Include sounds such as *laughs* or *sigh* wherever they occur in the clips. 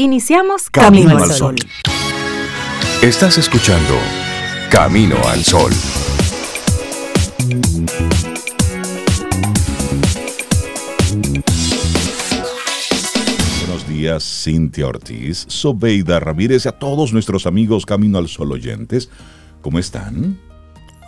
Iniciamos Camino, al Sol. Estás escuchando Camino al Sol. Buenos días, Cintia Ortiz, Sobeida Ramírez y a todos nuestros amigos Camino al Sol oyentes. ¿Cómo están?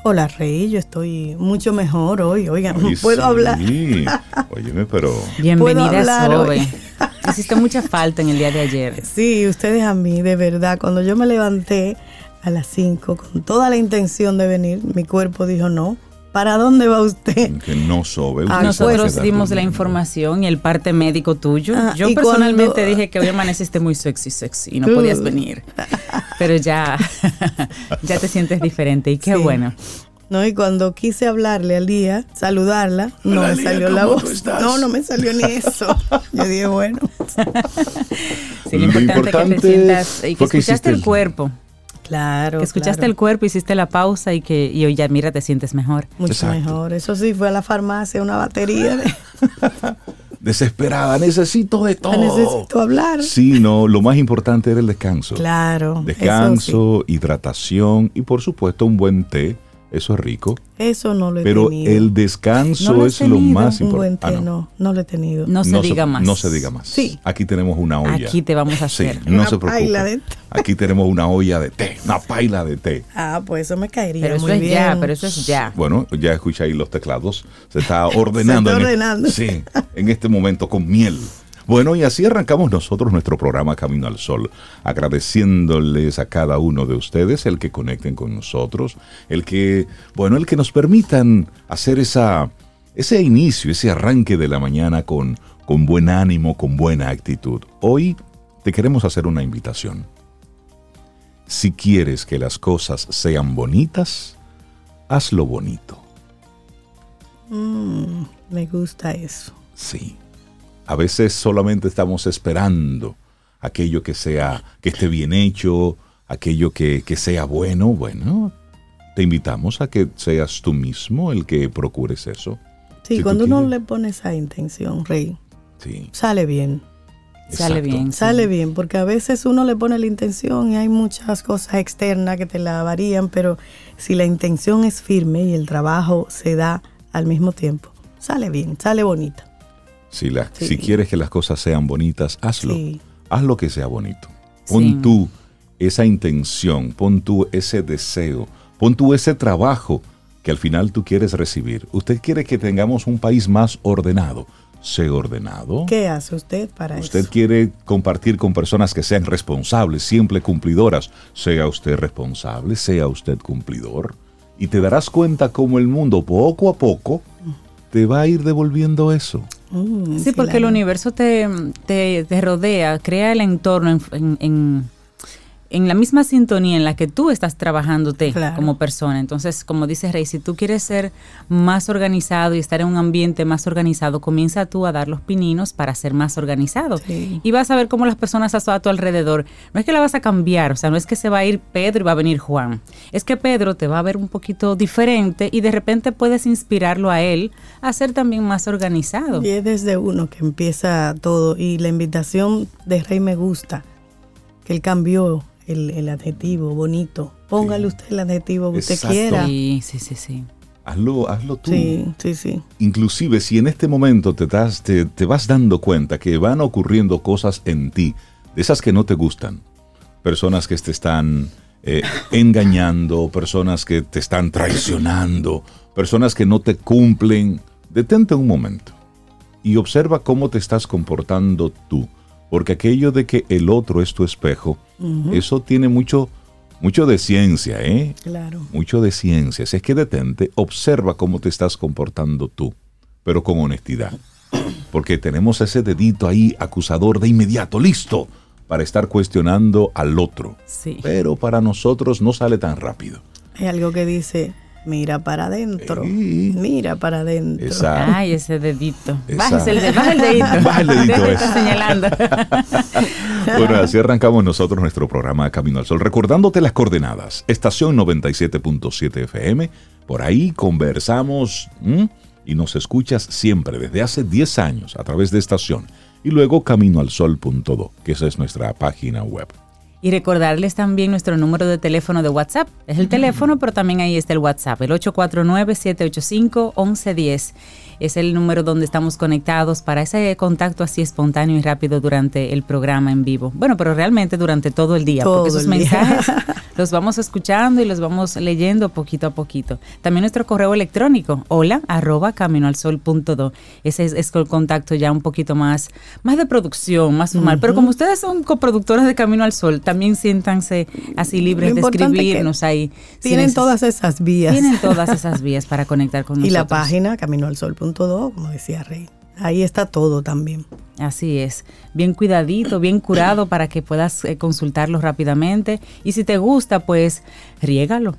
Hola Rey, yo estoy mucho mejor hoy. Oigan, no puedo hablar. Sí, óyeme, pero... *laughs* Bienvenida, Sobe. *laughs* Hiciste mucha falta en el día de ayer. Sí, ustedes a mí, de verdad. Cuando yo me levanté a las 5 con toda la intención de venir, mi cuerpo dijo no. ¿Para dónde va usted? Que no sobe. Ah, nosotros dimos la información y el parte médico tuyo. Ah, yo personalmente dije que hoy amaneciste muy sexy, sexy y no podías venir. Pero ya, *laughs* ya te sientes diferente y qué bueno. No, y cuando quise hablarle al día, saludarla, no me salió la voz. No, no me salió ni eso. Yo dije, bueno. Sí, lo, importante, es que te sientas y que escuchaste el cuerpo. Claro. Que escuchaste el cuerpo, hiciste la pausa y que y hoy ya mira, te sientes mejor. Mucho mejor. Eso sí, fue a la farmacia una batería de... *laughs* Desesperada, necesito de todo. Necesito hablar. Sí, no, lo más importante era el descanso. Claro. Descanso, hidratación y por supuesto un buen té eso es rico. Eso no lo he pero tenido. Pero el descanso es lo más importante. Ah, no. no. lo he tenido. No se diga más. No se diga más. Sí. Aquí tenemos una olla. Aquí te vamos a hacer. Sí, no se preocupe. Aquí tenemos una olla de té, una paila de té. Ah, pues eso me caería pero muy eso es ya, pero eso es ya. Bueno, ya escucháis los teclados. Se está ordenando. *laughs* se está ordenando. sí, en este momento con miel. Bueno, y así arrancamos nosotros nuestro programa Camino al Sol, agradeciéndoles a cada uno de ustedes el que conecten con nosotros, el que, bueno, el que nos permitan hacer esa, ese inicio, ese arranque de la mañana con, con buen ánimo, con buena actitud. Hoy te queremos hacer una invitación. Si quieres que las cosas sean bonitas, hazlo bonito. Mm, me gusta eso. Sí. A veces solamente estamos esperando aquello que sea, que esté bien hecho, aquello que, sea bueno. Bueno, te invitamos a que seas tú mismo el que procures eso. Sí, cuando uno le pone esa intención, Rey, sí. sale bien. Sale bien. Sale bien, porque a veces uno le pone la intención y hay muchas cosas externas que te la varían, pero si la intención es firme y el trabajo se da al mismo tiempo, sale bien, sale bonita. Si, si quieres que las cosas sean bonitas, hazlo. Haz lo que sea bonito. Pon tú esa intención, pon tú ese deseo, pon tú ese trabajo que al final tú quieres recibir. Usted quiere que tengamos un país más ordenado. Sé ordenado. ¿Qué hace usted para eso? Usted quiere compartir con personas que sean responsables, siempre cumplidoras. Sea usted responsable, sea usted cumplidor. Y te darás cuenta cómo el mundo poco a poco te va a ir devolviendo eso. Mm, sí, porque el universo te, te, rodea, crea el entorno en en la misma sintonía en la que tú estás trabajándote como persona. Entonces, como dice Rey, si tú quieres ser más organizado y estar en un ambiente más organizado, comienza tú a dar los pininos para ser más organizado. Y vas a ver cómo las personas a tu alrededor, no es que la vas a cambiar, o sea, no es que se va a ir Pedro y va a venir Juan. Es que Pedro te va a ver un poquito diferente y de repente puedes inspirarlo a él a ser también más organizado. Y es desde uno que empieza todo. Y la invitación de Rey me gusta, que él cambió el, adjetivo bonito. Póngale usted el adjetivo que usted quiera. Sí, sí, sí, sí. Hazlo, hazlo tú. Sí, sí, sí. Inclusive si en este momento te, das, te, vas dando cuenta que van ocurriendo cosas en ti, de esas que no te gustan, personas que te están eh, *laughs* engañando, personas que te están traicionando, personas que no te cumplen, detente un momento y observa cómo te estás comportando tú. Porque aquello de que el otro es tu espejo, eso tiene mucho, mucho de ciencia, ¿eh? Claro. Mucho de ciencia. Si es que detente, observa cómo te estás comportando tú, pero con honestidad. *clears throat* Porque tenemos ese dedito ahí acusador de inmediato, listo, para estar cuestionando al otro. Sí. Pero para nosotros no sale tan rápido. Hay algo que dice, Mira para adentro. Mira para adentro. Ay, ese dedito. Baja el, baja el dedito. *laughs* Baja el dedito. Está señalando. *laughs* bueno, así arrancamos nosotros nuestro programa Camino al Sol. Recordándote las coordenadas. Estación 97.7 FM. Por ahí conversamos y nos escuchas siempre desde hace 10 años a través de estación y luego caminoalsol.do, que esa es nuestra página web. Y recordarles también nuestro número de teléfono de WhatsApp. Es el teléfono, pero también ahí está el WhatsApp, el 849-785-1110 es el número donde estamos conectados para ese contacto así espontáneo y rápido durante el programa en vivo. Bueno, pero realmente durante todo el día, porque esos mensajes *laughs* los vamos escuchando y los vamos leyendo poquito a poquito. También nuestro correo electrónico, hola, arroba caminoalsol.do. Ese es, el contacto ya un poquito más, más de producción, más formal. Pero como ustedes son coproductores de Camino al Sol, también siéntanse así libres de escribirnos ahí. Tienen todas esas vías. Tienen todas esas vías para conectar con nosotros. *laughs* Y la página caminoalsol.do como decía Rey. Ahí está todo también. Así es, bien cuidadito, bien curado para que puedas eh, consultarlo rápidamente. Y si te gusta, pues riégalo.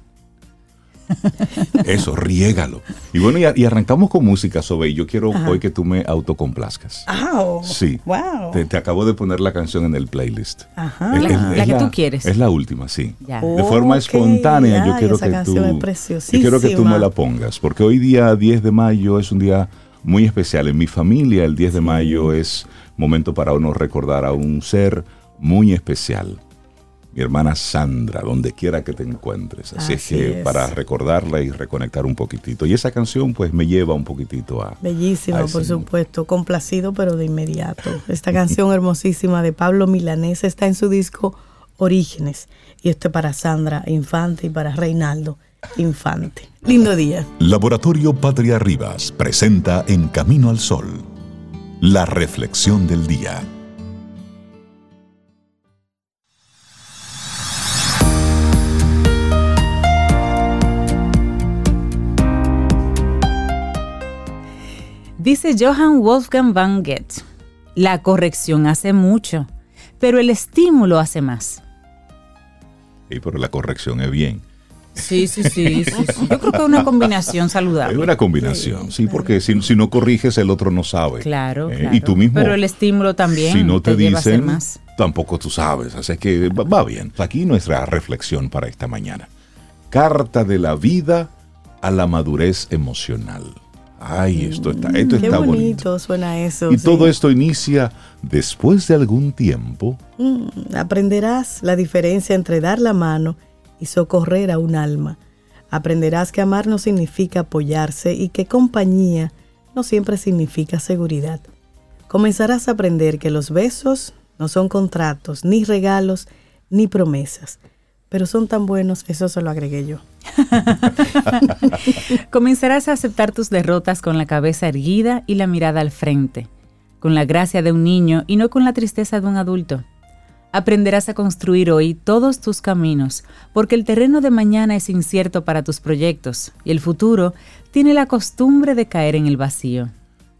Eso, riégalo. Y bueno, y, arrancamos con música, Sobe. Yo quiero hoy que tú me autocomplazcas. Ah, sí. Wow. Te, acabo de poner la canción en el playlist. Ajá. la, que tú quieres. Es la última, sí. De forma espontánea, yo quiero que tú. Yo quiero que tú me la pongas. Porque hoy día 10 de mayo es un día muy especial. En mi familia, el 10 de mayo es momento para uno recordar a un ser muy especial mi hermana Sandra, donde quiera que te encuentres. Así, es que para recordarla y reconectar un poquitito. Y esa canción pues me lleva un poquitito a... Bellísima, por supuesto, complacido pero de inmediato. Esta canción *laughs* hermosísima de Pablo Milanés está en su disco Orígenes. Y esto es para Sandra Infante y para Reinaldo Infante. Lindo día. Laboratorio Patria Rivas presenta En Camino al Sol, la reflexión del día. Dice Johann Wolfgang van Goethe, la corrección hace mucho, pero el estímulo hace más. Y pero la corrección es bien. Sí, sí, sí, Yo creo que es una combinación saludable. Es una combinación, sí, porque si, no corriges, el otro no sabe. Claro, eh, Y tú mismo. Pero el estímulo también. Si no te, dicen, más. tampoco tú sabes. Así que va bien. Aquí nuestra reflexión para esta mañana. Carta de la vida a la madurez emocional. Ay, esto está, esto Qué está bonito, suena eso. Y todo esto inicia después de algún tiempo. Mm, aprenderás la diferencia entre dar la mano y socorrer a un alma. Aprenderás que amar no significa apoyarse y que compañía no siempre significa seguridad. Comenzarás a aprender que los besos no son contratos, ni regalos, ni promesas pero son tan buenos, eso se lo agregué yo. *laughs* Comenzarás a aceptar tus derrotas con la cabeza erguida y la mirada al frente, con la gracia de un niño y no con la tristeza de un adulto. Aprenderás a construir hoy todos tus caminos, porque el terreno de mañana es incierto para tus proyectos y el futuro tiene la costumbre de caer en el vacío.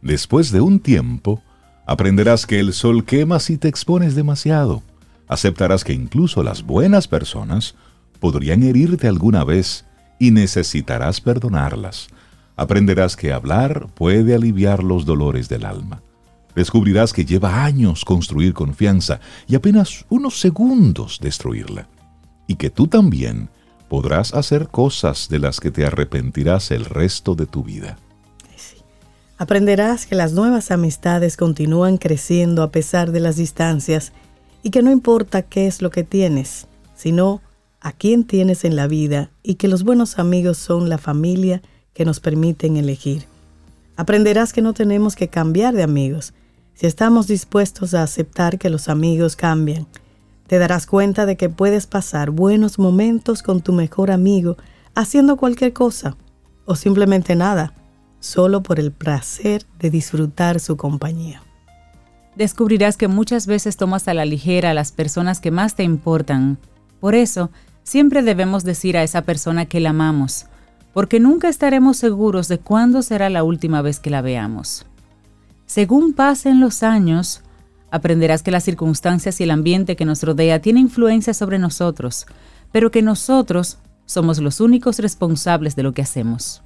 Después de un tiempo, aprenderás que el sol quema si te expones demasiado aceptarás que incluso las buenas personas podrían herirte alguna vez y necesitarás perdonarlas. Aprenderás que hablar puede aliviar los dolores del alma. Descubrirás que lleva años construir confianza y apenas unos segundos destruirla. Y que tú también podrás hacer cosas de las que te arrepentirás el resto de tu vida. Aprenderás que las nuevas amistades continúan creciendo a pesar de las distancias y que no importa qué es lo que tienes, sino a quién tienes en la vida y que los buenos amigos son la familia que nos permiten elegir. Aprenderás que no tenemos que cambiar de amigos si estamos dispuestos a aceptar que los amigos cambian. Te darás cuenta de que puedes pasar buenos momentos con tu mejor amigo haciendo cualquier cosa o simplemente nada, solo por el placer de disfrutar su compañía descubrirás que muchas veces tomas a la ligera a las personas que más te importan. Por eso, siempre debemos decir a esa persona que la amamos, porque nunca estaremos seguros de cuándo será la última vez que la veamos. Según pasen los años, aprenderás que las circunstancias y el ambiente que nos rodea tienen influencia sobre nosotros, pero que nosotros somos los únicos responsables de lo que hacemos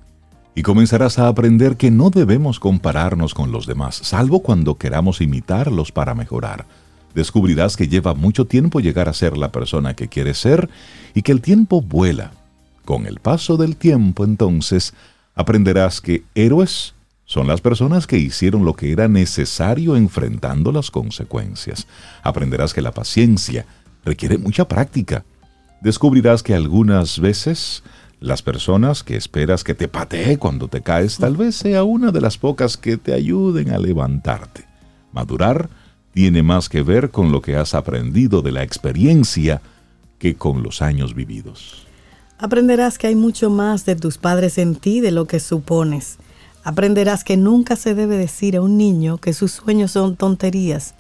y comenzarás a aprender que no debemos compararnos con los demás, salvo cuando queramos imitarlos para mejorar. Descubrirás que lleva mucho tiempo llegar a ser la persona que quieres ser y que el tiempo vuela. Con el paso del tiempo, entonces, aprenderás que héroes son las personas que hicieron lo que era necesario enfrentando las consecuencias. Aprenderás que la paciencia requiere mucha práctica. Descubrirás que algunas veces las personas que esperas que te patee cuando te caes tal vez sea una de las pocas que te ayuden a levantarte. Madurar tiene más que ver con lo que has aprendido de la experiencia que con los años vividos. Aprenderás que hay mucho más de tus padres en ti de lo que supones Aprenderás que nunca se debe decir a un niño que sus sueños son tonterías,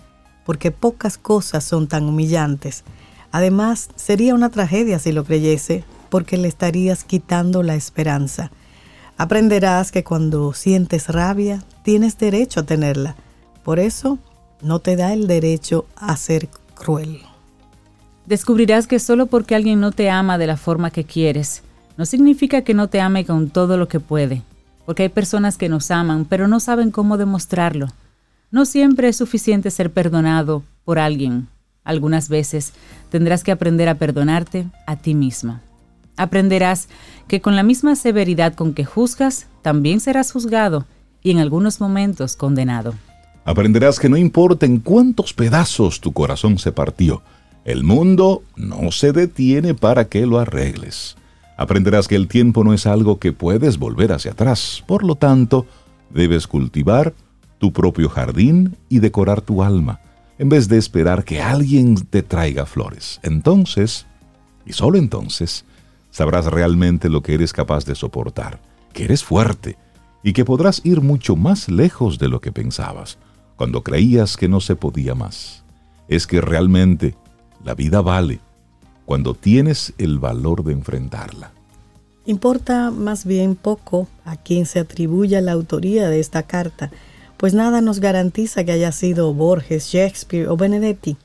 porque pocas cosas son tan humillantes. Además, sería una tragedia si lo creyese, porque le estarías quitando la esperanza. Aprenderás que cuando sientes rabia, tienes derecho a tenerla. Por eso, no te da el derecho a ser cruel. Descubrirás que solo porque alguien no te ama de la forma que quieres, no significa que no te ame con todo lo que puede porque hay personas que nos aman, pero no saben cómo demostrarlo. No siempre es suficiente ser perdonado por alguien. Algunas veces tendrás que aprender a perdonarte a ti misma. Aprenderás que con la misma severidad con que juzgas, también serás juzgado y en algunos momentos condenado. Aprenderás que no importa en cuántos pedazos tu corazón se partió, el mundo no se detiene para que lo arregles. Aprenderás que el tiempo no es algo que puedes volver hacia atrás. Por lo tanto, debes cultivar tu propio jardín y decorar tu alma, en vez de esperar que alguien te traiga flores. Entonces, y solo entonces, sabrás realmente lo que eres capaz de soportar, que eres fuerte y que podrás ir mucho más lejos de lo que pensabas, cuando creías que no se podía más. Es que realmente la vida vale cuando tienes el valor de enfrentarla. Importa más bien poco a quien se atribuya la autoría de esta carta, pues nada nos garantiza que haya sido Borges, Shakespeare o Benedetti.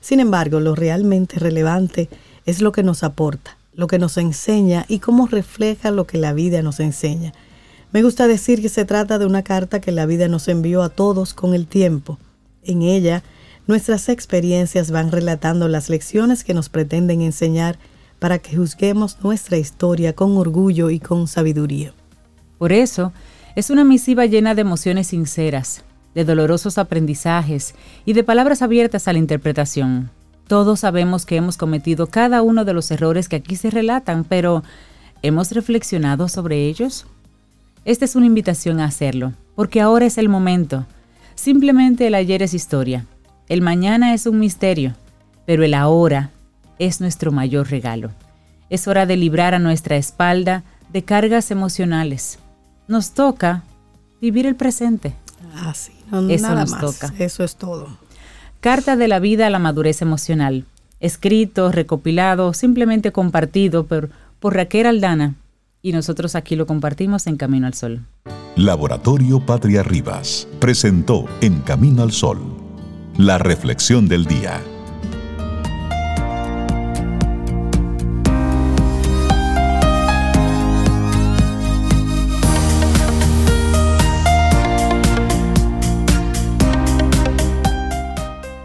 Sin embargo, lo realmente relevante es lo que nos aporta, lo que nos enseña y cómo refleja lo que la vida nos enseña. Me gusta decir que se trata de una carta que la vida nos envió a todos con el tiempo. En ella, Nuestras experiencias van relatando las lecciones que nos pretenden enseñar para que juzguemos nuestra historia con orgullo y con sabiduría. Por eso, es una misiva llena de emociones sinceras, de dolorosos aprendizajes y de palabras abiertas a la interpretación. Todos sabemos que hemos cometido cada uno de los errores que aquí se relatan, pero ¿hemos reflexionado sobre ellos? Esta es una invitación a hacerlo, porque ahora es el momento. Simplemente el ayer es historia el mañana es un misterio, pero el ahora es nuestro mayor regalo. Es hora de librar a nuestra espalda de cargas emocionales. Nos toca vivir el presente. Así, ah, no, Eso nos toca. Eso es todo. Carta de la vida a la madurez emocional. Escrito, recopilado, simplemente compartido por, por Raquel Aldana. Y nosotros aquí lo compartimos en Camino al Sol. Laboratorio Patria Rivas presentó En Camino al Sol la reflexión del día.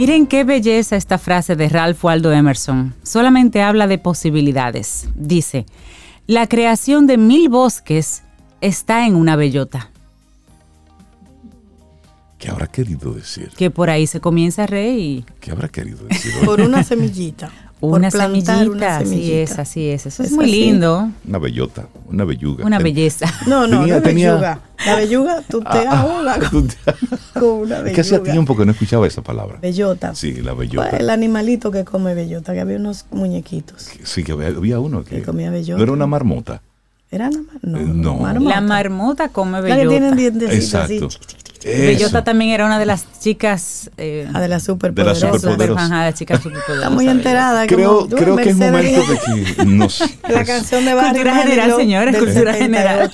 Miren qué belleza esta frase de Ralph Waldo Emerson. Solamente habla de posibilidades. Dice, la creación de mil bosques está en una bellota. ¿Qué habrá querido decir? Que por ahí se comienza a reír. ¿Qué habrá querido *laughs* decir? por una semillita. Una semillita, así es, así es. Eso es, muy lindo. Una bellota, una belluga. Una belleza. *laughs* No, no, tenía, belluga. La belluga, tú te ah, ah, ahogas *laughs* con, una belluga. *laughs* Es que hacía tiempo que no escuchaba esa palabra. Bellota. Sí, la bellota. Pues, el animalito que come bellota, que había unos muñequitos. Sí, que había, uno que, que comía bellota. No era una marmota. Era una no, eh, no. Marmota. La marmota come bellota. La que tienen dientes Exacto. Así. Bellota también era una de las chicas eh, ah, de las superpoderosas. De las superpoderosas. de chicas Está muy enterada. Creo, creo que es momento de que nos... *laughs* la canción de Barry Cultura general, señores, cultura general.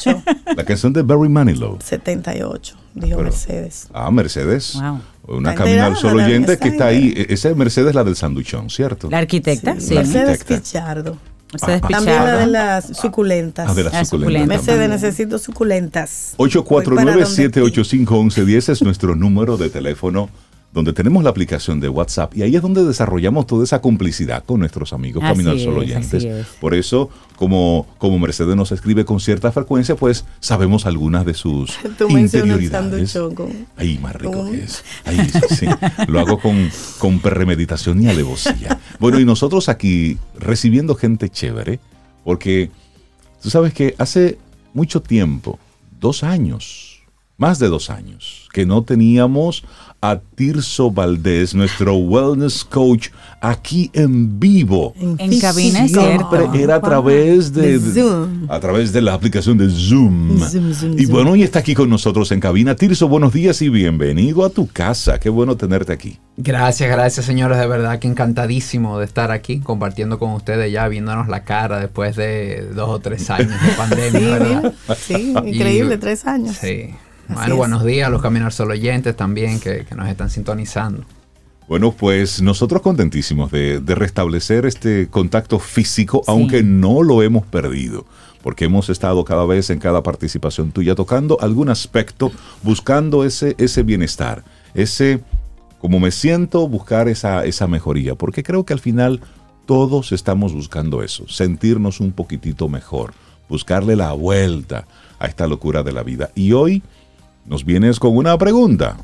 La canción de Barry Manilow. 78, dijo Mercedes. Ah, Mercedes. Wow. Una camino al solo oyente que está ahí. Esa es Mercedes, la del sanduchón, ¿cierto? La arquitecta, sí. Mercedes Pichardo. También la de las suculentas. Ah, de las suculentas. Mercedes, necesito suculentas. 849-785-1110 es nuestro número de teléfono donde tenemos la aplicación de WhatsApp y ahí es donde desarrollamos toda esa complicidad con nuestros amigos Camino al Sol oyentes. Por eso, como, como Mercedes nos escribe con cierta frecuencia, pues sabemos algunas de sus *laughs* interioridades. Ahí más rico que es. Ahí sí, *laughs* Lo hago con, con premeditación y alevosía. Bueno, y nosotros aquí recibiendo gente chévere, porque tú sabes que hace mucho tiempo, dos años, más de dos años, que no teníamos a Tirso Valdés, nuestro wellness coach, aquí en vivo. En, cabina, Siempre era a través de, a través de la aplicación de Zoom. y bueno, hoy está aquí con nosotros en cabina. Tirso, buenos días y bienvenido a tu casa. Qué bueno tenerte aquí. Gracias, gracias señores, de verdad que encantadísimo de estar aquí compartiendo con ustedes ya, viéndonos la cara después de dos o tres años de *laughs* pandemia, sí, *laughs* increíble, tres años. Sí. Bueno, buenos días a los Caminar Solo oyentes también que, nos están sintonizando. Bueno, pues nosotros contentísimos de, restablecer este contacto físico, aunque no lo hemos perdido, porque hemos estado cada vez en cada participación tuya tocando algún aspecto, buscando ese, ese bienestar, ese, como me siento, buscar esa, esa mejoría, porque creo que al final todos estamos buscando eso, sentirnos un poquitito mejor, buscarle la vuelta a esta locura de la vida. Y hoy nos vienes con una pregunta.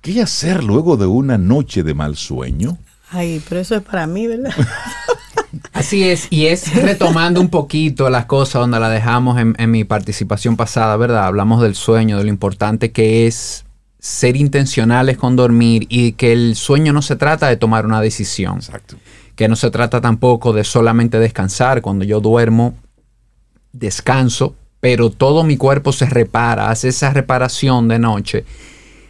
¿Qué hacer luego de una noche de mal sueño? Ay, pero eso es para mí, ¿verdad? *laughs* Así es, y es retomando un poquito las cosas donde la dejamos en, mi participación pasada, ¿verdad? Hablamos del sueño, de lo importante que es ser intencionales con dormir y que el sueño no se trata de tomar una decisión. Exacto. Que no se trata tampoco de solamente descansar. Cuando yo duermo, descanso, pero todo mi cuerpo se repara, hace esa reparación de noche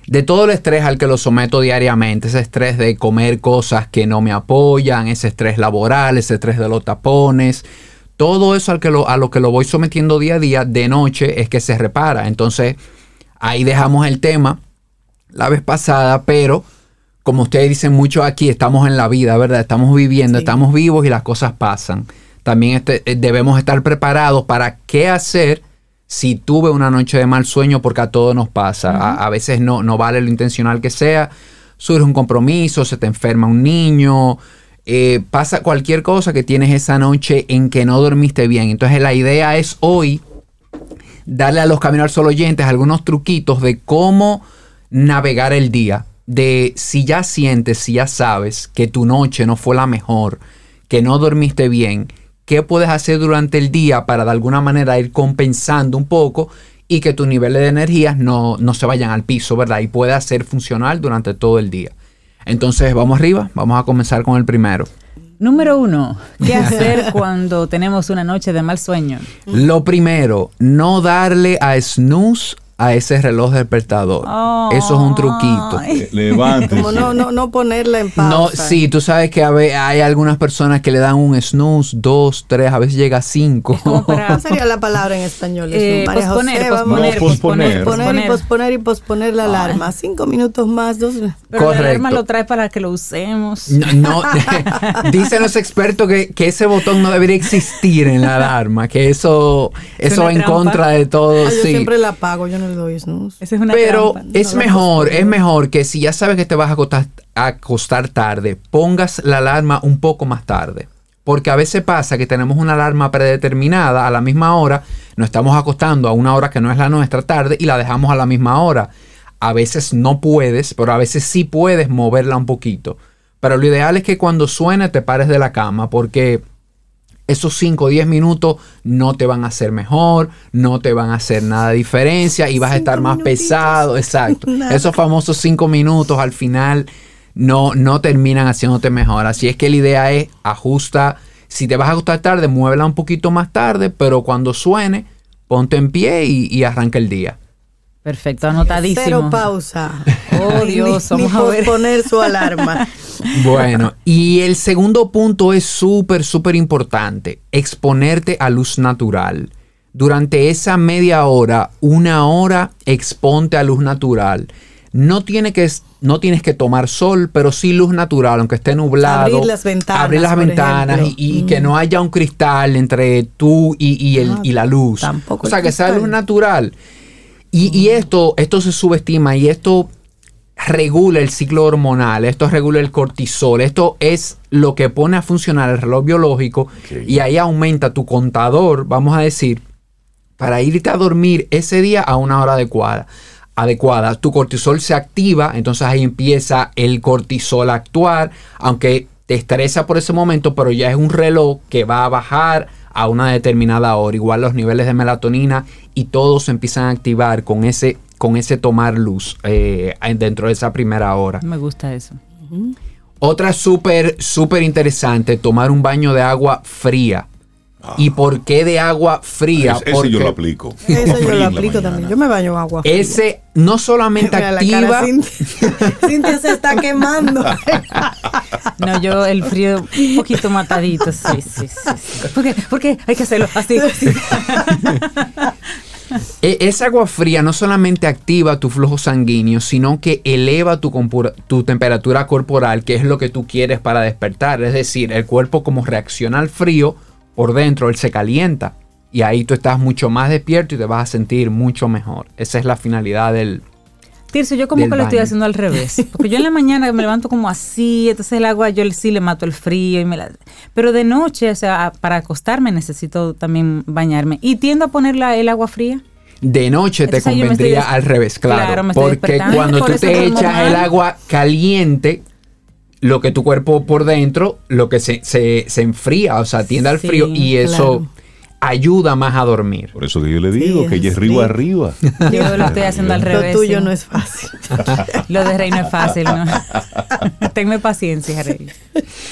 de todo el estrés al que lo someto diariamente, ese estrés de comer cosas que no me apoyan, ese estrés laboral, ese estrés de los tapones, todo eso al que lo, a lo que lo voy sometiendo día a día de noche es que se repara. Entonces, ahí dejamos el tema la vez pasada, pero como ustedes dicen mucho aquí, estamos en la vida, ¿verdad? Estamos viviendo, estamos vivos y las cosas pasan también este, eh, debemos estar preparados para qué hacer si tuve una noche de mal sueño, porque a todos nos pasa. a, veces no, no vale lo intencional que sea. Surge un compromiso, se te enferma un niño, eh, pasa cualquier cosa que tienes esa noche en que no dormiste bien. Entonces la idea es hoy darle a los caminar solo oyentes algunos truquitos de cómo navegar el día. De si ya sientes, si ya sabes que tu noche no fue la mejor, que no dormiste bien, qué puedes hacer durante el día para de alguna manera ir compensando un poco y que tus niveles de energía no, se vayan al piso, ¿verdad? Y pueda ser funcional durante todo el día. Entonces, vamos arriba, vamos a comenzar con el primero. Número uno, ¿qué *laughs* hacer cuando tenemos una noche de mal sueño? Lo primero, no darle a snooze a ese reloj despertador. Eso es un truquito. Levante. no, no, no ponerla en pausa. No, sí, tú sabes que hay algunas personas que le dan un snooze, dos, tres, a veces llega a cinco. ¿Cuál *laughs* sería la palabra en español? Eh, posponer, posponer, posponer, posponer, y posponer y posponer la alarma. Cinco minutos más, dos. Pero la alarma lo trae para que lo usemos. No, *laughs* *laughs* dicen los expertos que, ese botón no debería existir en la alarma, que eso, eso va en contra de todo. yo siempre la apago, yo no pero es mejor, es mejor que si ya sabes que te vas a acostar, a acostar tarde, pongas la alarma un poco más tarde. Porque a veces pasa que tenemos una alarma predeterminada a la misma hora, nos estamos acostando a una hora que no es la nuestra tarde y la dejamos a la misma hora. A veces no puedes, pero a veces sí puedes moverla un poquito. Pero lo ideal es que cuando suene te pares de la cama porque esos 5 o 10 minutos no te van a hacer mejor, no te van a hacer nada de diferencia y vas a estar más pesado. Exacto. *laughs* Esos famosos 5 minutos al final no, no terminan haciéndote mejor. Así es que la idea es ajusta. Si te vas a acostar tarde, muévela un poquito más tarde, pero cuando suene, ponte en pie y arranca el día. Perfecto, anotadísimo. Cero pausa. *laughs* Oh Dios, vamos a ver. poner su *laughs* alarma. Bueno, y el segundo punto es súper, súper importante. Exponerte a luz natural. Durante esa media hora, una hora, exponte a luz natural. No, tiene que, no tienes que tomar sol, pero sí luz natural, aunque esté nublado. Abrir las ventanas. Abrir las ventanas y, que no haya un cristal entre tú y, el, y la luz. Tampoco. O sea, que sea luz natural. Y, esto, esto se subestima y esto regula el ciclo hormonal, esto regula el cortisol, esto es lo que pone a funcionar el reloj biológico y ahí aumenta tu contador, vamos a decir, para irte a dormir ese día a una hora adecuada. Adecuada, tu cortisol se activa, entonces ahí empieza el cortisol a actuar, aunque te estresa por ese momento, pero ya es un reloj que va a bajar a una determinada hora. Igual los niveles de melatonina y todos se empiezan a activar con ese, con ese tomar luz eh, dentro de esa primera hora. Me gusta eso. Otra súper, súper interesante, tomar un baño de agua fría. ¿Y por qué de agua fría? Ese, yo lo aplico. Eso yo lo aplico también. Yo me baño en agua fría. Ese no solamente *laughs* activa. *laughs* Cintia, se está quemando. *laughs* no, yo el frío un poquito matadito. Sí, sí, sí. ¿Por qué? Porque hay que hacerlo así. E, esa agua fría no solamente activa tu flujo sanguíneo, sino que eleva tu, tu, temperatura corporal, que es lo que tú quieres para despertar. Es decir, el cuerpo como reacciona al frío, por dentro él se calienta y ahí tú estás mucho más despierto y te vas a sentir mucho mejor. Esa es la finalidad del... Tirso, yo como que lo estoy haciendo al revés. Porque yo en la *laughs* mañana me levanto como así, entonces el agua yo sí le mato el frío. y me la, Pero de noche, o sea, para acostarme necesito también bañarme. ¿Y tiendo a poner el agua fría? De noche te convendría al revés, claro. porque cuando tú te echas el agua caliente, lo que tu cuerpo por dentro, lo que se, se, enfría, o sea, tiende al frío y eso ayuda más a dormir. Por eso que yo le digo que ella es arriba arriba. Yo lo estoy haciendo al revés. Lo tuyo no es fácil. *laughs* lo de Rey no es fácil, ¿no? *laughs* Tenme paciencia, Rey.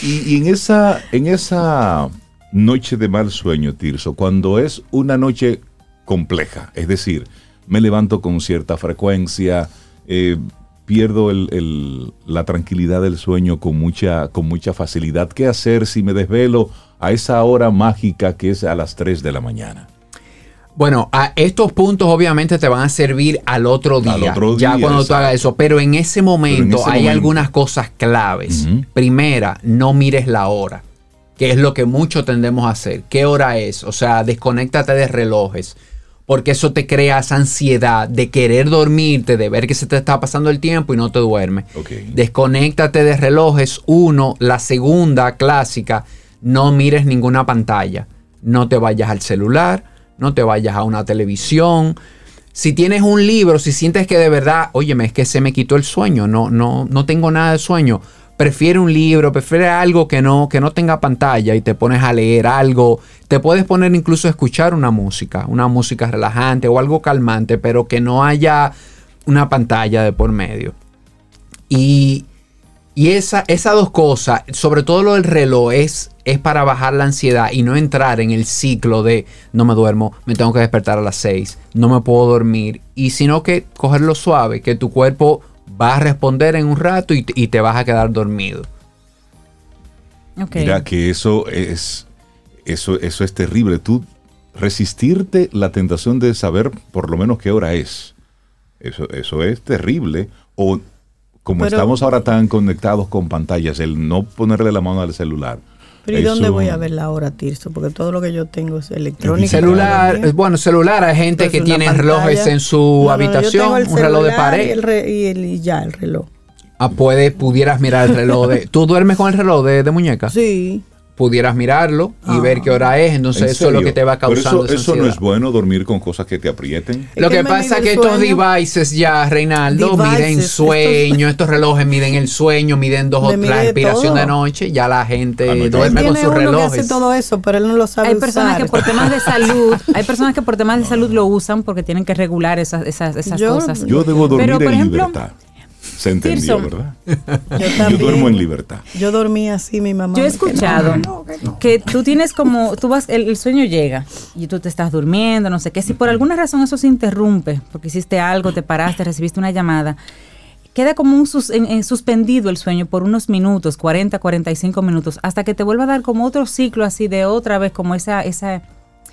Y, y, en esa, en esa noche de mal sueño, Tirso, cuando es una noche compleja, es decir, me levanto con cierta frecuencia, eh, pierdo la tranquilidad del sueño con mucha, con mucha facilidad. ¿Qué hacer si me desvelo a esa hora mágica que es a las 3 de la mañana? Bueno, a estos puntos obviamente te van a servir al otro día, ya cuando tú hagas eso, pero en ese momento hay algunas cosas claves. Primera, no mires la hora, que es lo que mucho tendemos a hacer. ¿Qué hora es? O sea, desconéctate de relojes porque eso te crea esa ansiedad de querer dormirte, de ver que se te está pasando el tiempo y no te duermes. Desconéctate de relojes. Uno, la segunda clásica, no mires ninguna pantalla. No te vayas al celular, no te vayas a una televisión. Si tienes un libro, si sientes que de verdad, óyeme, es que se me quitó el sueño, no, no, no tengo nada de sueño, prefiere un libro, prefiere algo que no, que no tenga pantalla y te pones a leer algo. Te puedes poner incluso a escuchar una música, una música relajante o algo calmante, pero que no haya una pantalla de por medio. Y, y esa, esas dos cosas, sobre todo lo del reloj, es, es para bajar la ansiedad y no entrar en el ciclo de no me duermo, me tengo que despertar a las 6, no me puedo dormir. Y sino que cogerlo suave, que tu cuerpo vas a responder en un rato y, te vas a quedar dormido. Mira que eso es, eso, eso es terrible. Tú resistirte la tentación de saber por lo menos qué hora es. Eso, eso es terrible. O como estamos ahora tan conectados con pantallas, el no ponerle la mano al celular pero ¿y dónde voy a ver la hora, Tirso? Porque todo lo que yo tengo es electrónico. Celular, bueno, celular, hay gente que tiene relojes en su habitación, un reloj de pared. Y, ya, el reloj. Ah, puede, pudieras mirar el reloj de... ¿Tú duermes con el reloj de, de muñeca? Sí pudieras mirarlo y ver qué hora es. Entonces, eso es lo que te va causando. Pero eso, no es bueno dormir con cosas que te aprieten. lo que, pasa es que estos devices ya, Reinaldo, miden sueño. Estos... relojes miden el sueño, miden dos o tres respiración de noche. Ya la gente ah, duerme con sus relojes. Que hace todo eso, pero él no lo sabe. Hay personas que por temas de *laughs* salud, hay personas que por temas de salud lo usan porque tienen que regular esas, esas, esas cosas. Yo debo dormir en libertad. Se entendió, ¿verdad? Yo, duermo en libertad. Yo dormí así, mi mamá. Yo he escuchado que, tú tienes como, tú vas, el, sueño llega y tú te estás durmiendo, no sé qué. Si por alguna razón eso se interrumpe, porque hiciste algo, te paraste, recibiste una llamada, queda como un suspendido el sueño por unos minutos, 40, 45 minutos, hasta que te vuelva a dar como otro ciclo así de otra vez, como esa, esa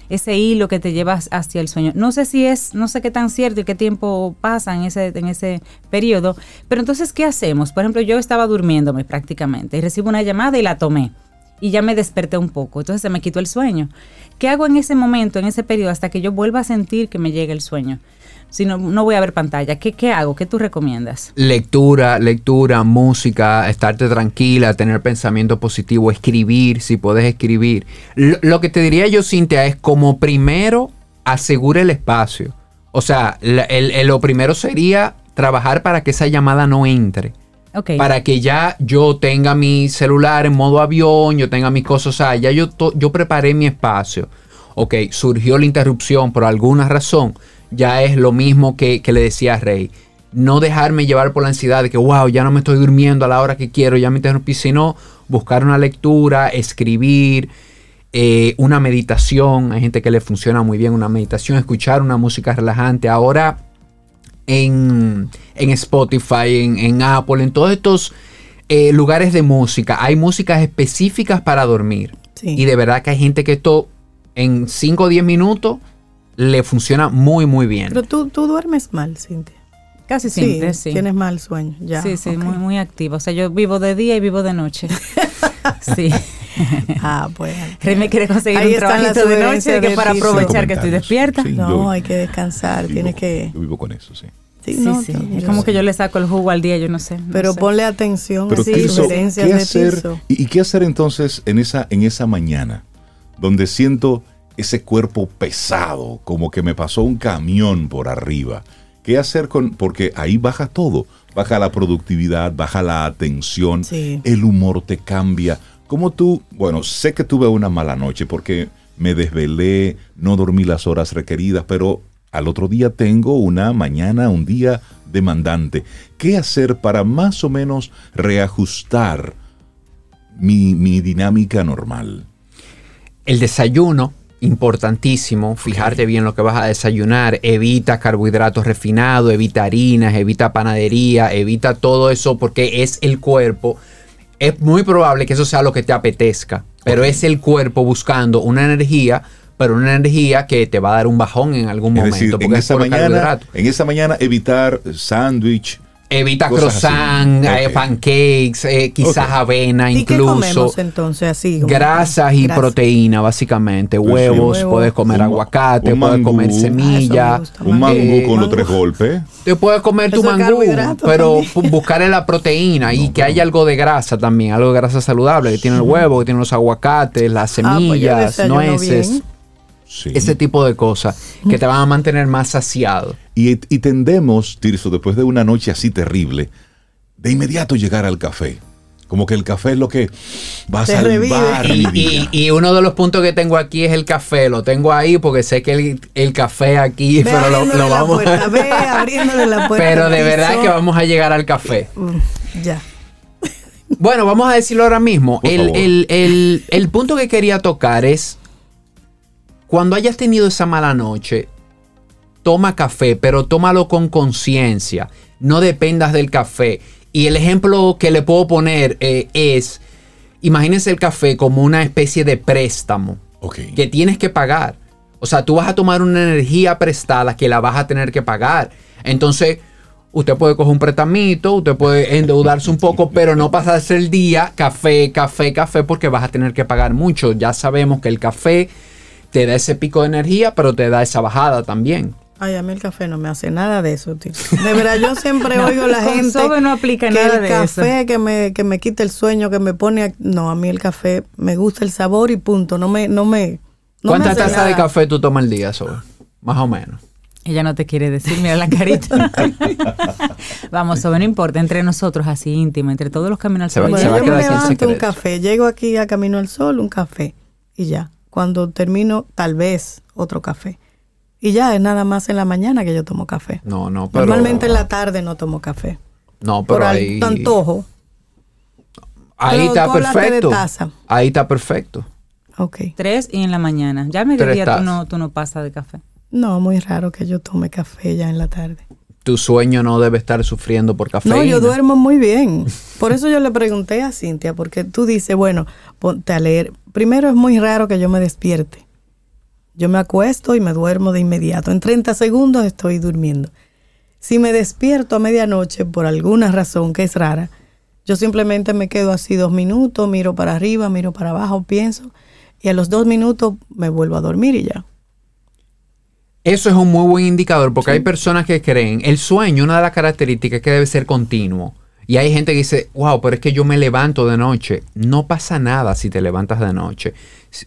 ese hilo que te llevas hacia el sueño. No sé si es, no sé qué tan cierto y qué tiempo pasa en ese, en ese periodo, pero entonces, ¿qué hacemos? Por ejemplo, yo estaba durmiéndome prácticamente y recibo una llamada y la tomé y ya me desperté un poco, entonces se me quitó el sueño. ¿Qué hago en ese momento, en ese periodo, hasta que yo vuelva a sentir que me llega el sueño? Si no, no voy a ver pantalla? ¿Qué, ¿Qué hago? ¿Qué tú recomiendas? Lectura, lectura, música, estarte tranquila, tener pensamiento positivo, escribir, si puedes escribir. Lo, que te diría yo, Cintia, es como primero asegure el espacio. O sea, lo primero sería trabajar para que esa llamada no entre. Para que ya yo tenga mi celular en modo avión, yo tenga mis cosas, o sea, ya yo, yo preparé mi espacio. Ok, surgió la interrupción por alguna razón, ya es lo mismo que, le decía a Rey. No dejarme llevar por la ansiedad de que, wow, ya no me estoy durmiendo a la hora que quiero, ya me interrumpí, sino buscar una lectura, escribir, eh, una meditación. Hay gente que le funciona muy bien una meditación, escuchar una música relajante. Ahora en, Spotify, en, Apple, en todos estos eh, lugares de música. Hay músicas específicas para dormir. Y de verdad que hay gente que esto en 5 o 10 minutos le funciona muy, muy bien. Pero tú, tú duermes mal, Cintia. Casi siempre, sí. Tienes mal sueño, ya. Sí, sí, muy, muy activo. O sea, yo vivo de día y vivo de noche. *laughs* sí. ah, pues. Rey me quiere conseguir un trabajito de noche que para aprovechar que estoy despierta. no, hay que descansar, tiene que... Yo vivo con eso, sí. Sí, sí, Es como que yo le saco el jugo al día, yo no sé. Pero ponle atención a sugerencias de hacer, y, qué hacer entonces en esa, en esa mañana donde siento ese cuerpo pesado, como que me pasó un camión por arriba? ¿Qué hacer con...? Porque ahí baja todo. Baja la productividad, baja la atención, el humor te cambia. ¿Cómo tú...? Bueno, sé que tuve una mala noche porque me desvelé, no dormí las horas requeridas, pero al otro día tengo una mañana, un día demandante. ¿Qué hacer para más o menos reajustar mi, dinámica normal? El desayuno, importantísimo, fijarte bien lo que vas a desayunar, evita carbohidratos refinados, evita harinas, evita panadería, evita todo eso porque es el cuerpo. Es muy probable que eso sea lo que te apetezca, pero es el cuerpo buscando una energía pero una energía que te va a dar un bajón en algún momento. en, esa mañana, en esa mañana evitar sándwich. Evita croissant, eh, pancakes, eh, quizás avena ¿Y incluso. ¿Qué comemos entonces así? Grasas y proteína, básicamente. Pues Huevos, puedes comer aguacate, puedes comer semillas. Un mangú con los tres golpes. Te puedes comer tu mangú, pero buscarle la proteína y que haya algo de grasa también, algo de grasa saludable, que tiene el huevo, que tiene los aguacates, las ah, pues semillas, Ese tipo de cosas que te van a mantener más saciado. Y, tendemos, Tirso, después de una noche así terrible, de inmediato llegar al café. Como que el café es lo que va a salvar y, y, uno de los puntos que tengo aquí es el café. Lo tengo ahí porque sé que el, café aquí, pero lo, vamos a... Pero de verdad que vamos a llegar al café. ya. Bueno, vamos a decirlo ahora mismo. El, el punto que quería tocar es cuando hayas tenido esa mala noche, toma café, pero tómalo con conciencia. No dependas del café. Y el ejemplo que le puedo poner eh, es, imagínense el café como una especie de préstamo que tienes que pagar. O sea, tú vas a tomar una energía prestada que la vas a tener que pagar. Entonces, usted puede coger un prestamito, usted puede endeudarse un poco, pero no pasarse el día café, café, café, porque vas a tener que pagar mucho. Ya sabemos que el café te da ese pico de energía, pero te da esa bajada también. Ay, a mí el café no me hace nada de eso, tío. De verdad, yo siempre *laughs* oigo a la gente no aplica que nada el café que me, que me quita el sueño, que me pone... No, a mí el café me gusta el sabor y punto. No me... No me ¿Cuántas tazas de café tú tomas al día, Sobe? Más o menos. Ella no te quiere decir, mira la carita. *laughs* Vamos, Sobe, no importa, entre nosotros, así íntimo, entre todos los caminos al sol. Se va, yo me levanto un café, llego aquí a Camino al Sol, un café y ya cuando termino, tal vez otro café. Y ya es nada más en la mañana que yo tomo café. No, no, pero... Normalmente en la tarde no tomo café. No, pero Por ahí... antojo. Ahí está perfecto. Ahí está perfecto. Ok. Tres y en la mañana. Ya me mediodía tú no, tú no pasas de café. No, muy raro que yo tome café ya en la tarde tu sueño no debe estar sufriendo por café. No, yo duermo muy bien. *laughs* Por eso yo le pregunté a Cintia, porque tú dices, bueno, ponte a leer. Primero es muy raro que yo me despierte. Yo me acuesto y me duermo de inmediato. En 30 segundos estoy durmiendo. Si me despierto a medianoche por alguna razón que es rara, yo simplemente me quedo así dos minutos, miro para arriba, miro para abajo, pienso, y a los dos minutos me vuelvo a dormir y ya Eso es un muy buen indicador porque hay personas que creen, el sueño, una de las características es que debe ser continuo. Y hay gente que dice, wow, pero es que yo me levanto de noche. No pasa nada si te levantas de noche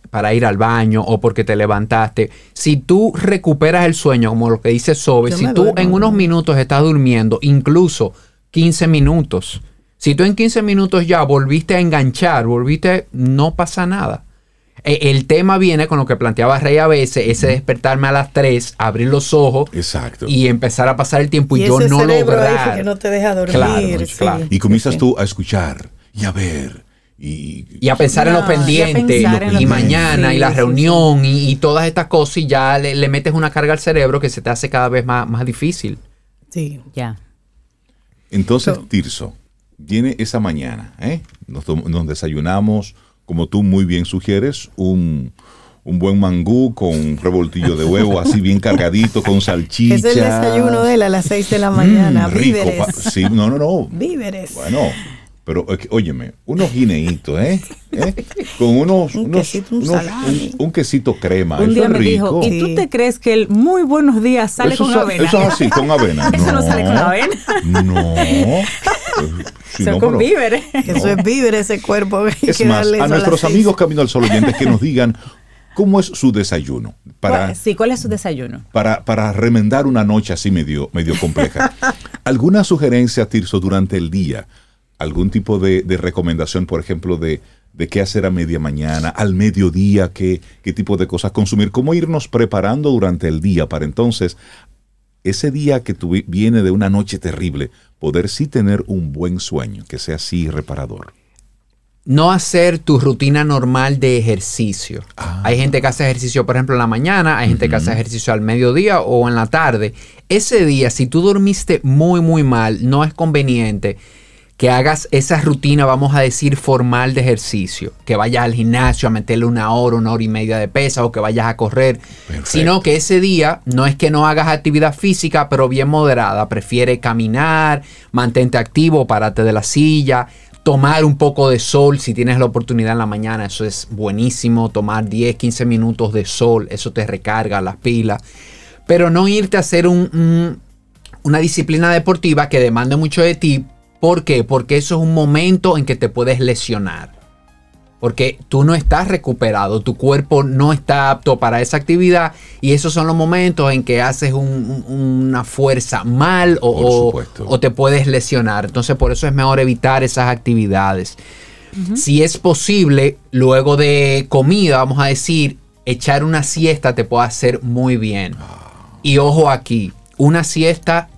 para ir al baño o porque te levantaste. Si tú recuperas el sueño, como lo que dice Sobe, si tú en unos minutos estás durmiendo, incluso 15 minutos, si tú en 15 minutos ya volviste a enganchar, volviste, no pasa nada. E, el tema viene con lo que planteaba Rey a veces, ese despertarme a las 3, abrir los ojos Exacto. y empezar a pasar el tiempo y, yo no lograr. que no te deja dormir. Y comienzas tú a escuchar y a ver. Y, a pensar en los pendientes y, mañana y la reunión y, todas estas cosas y ya le, metes una carga al cerebro que se te hace cada vez más, más difícil. Sí, ya. Entonces, Tirso, viene esa mañana, ¿eh? nos desayunamos, como tú muy bien sugieres, un, buen mangú con un revoltillo de huevo así bien cargadito, con salchicha. *laughs* Es el desayuno de él a las 6 de la mañana. Mm, víveres. Sí, no, no, no. Víveres. Bueno, pero óyeme, unos guineitos, ¿eh? ¿eh? Con unos, un, quesito, un, quesito crema. Un día me dijo, ¿y tú te crees que el muy buenos días sale con avena? Eso es así, con avena. *laughs* eso no sale con avena. No. *laughs* Son con víveres. Eso es víveres ese cuerpo. Es más, a nuestros amigos Camino al Sol oyentes que nos digan cómo es su desayuno. Para, sí, ¿cuál es su desayuno? Para, para remendar una noche así medio, medio compleja. *laughs* ¿Alguna sugerencia, Tirso, durante el día? ¿Algún tipo de, recomendación, por ejemplo, de, de, qué hacer a media mañana, al mediodía, qué, qué tipo de cosas consumir? ¿Cómo irnos preparando durante el día para entonces ese día que viene de una noche terrible, poder sí tener un buen sueño, que sea así reparador. No hacer tu rutina normal de ejercicio. Ah. Hay gente que hace ejercicio, por ejemplo, en la mañana, hay gente que hace ejercicio al mediodía o en la tarde. Ese día, si tú dormiste muy, muy mal, no es conveniente que hagas esa rutina, vamos a decir, formal de ejercicio, que vayas al gimnasio a meterle una hora, una hora y media de pesa o que vayas a correr, sino que ese día no es que no hagas actividad física, pero bien moderada, prefiere caminar, mantente activo, párate de la silla, tomar un poco de sol si tienes la oportunidad en la mañana, eso es buenísimo, tomar 10, 15 minutos de sol, eso te recarga las pilas, pero no irte a hacer un, una disciplina deportiva que demande mucho de ti ¿Por qué? Porque eso es un momento en que te puedes lesionar. Porque tú no estás recuperado, tu cuerpo no está apto para esa actividad y esos son los momentos en que haces una fuerza mal o, te puedes lesionar. Entonces por eso es mejor evitar esas actividades. Si es posible, luego de comida, vamos a decir, echar una siesta te puede hacer muy bien. Ah. Y ojo aquí, una siesta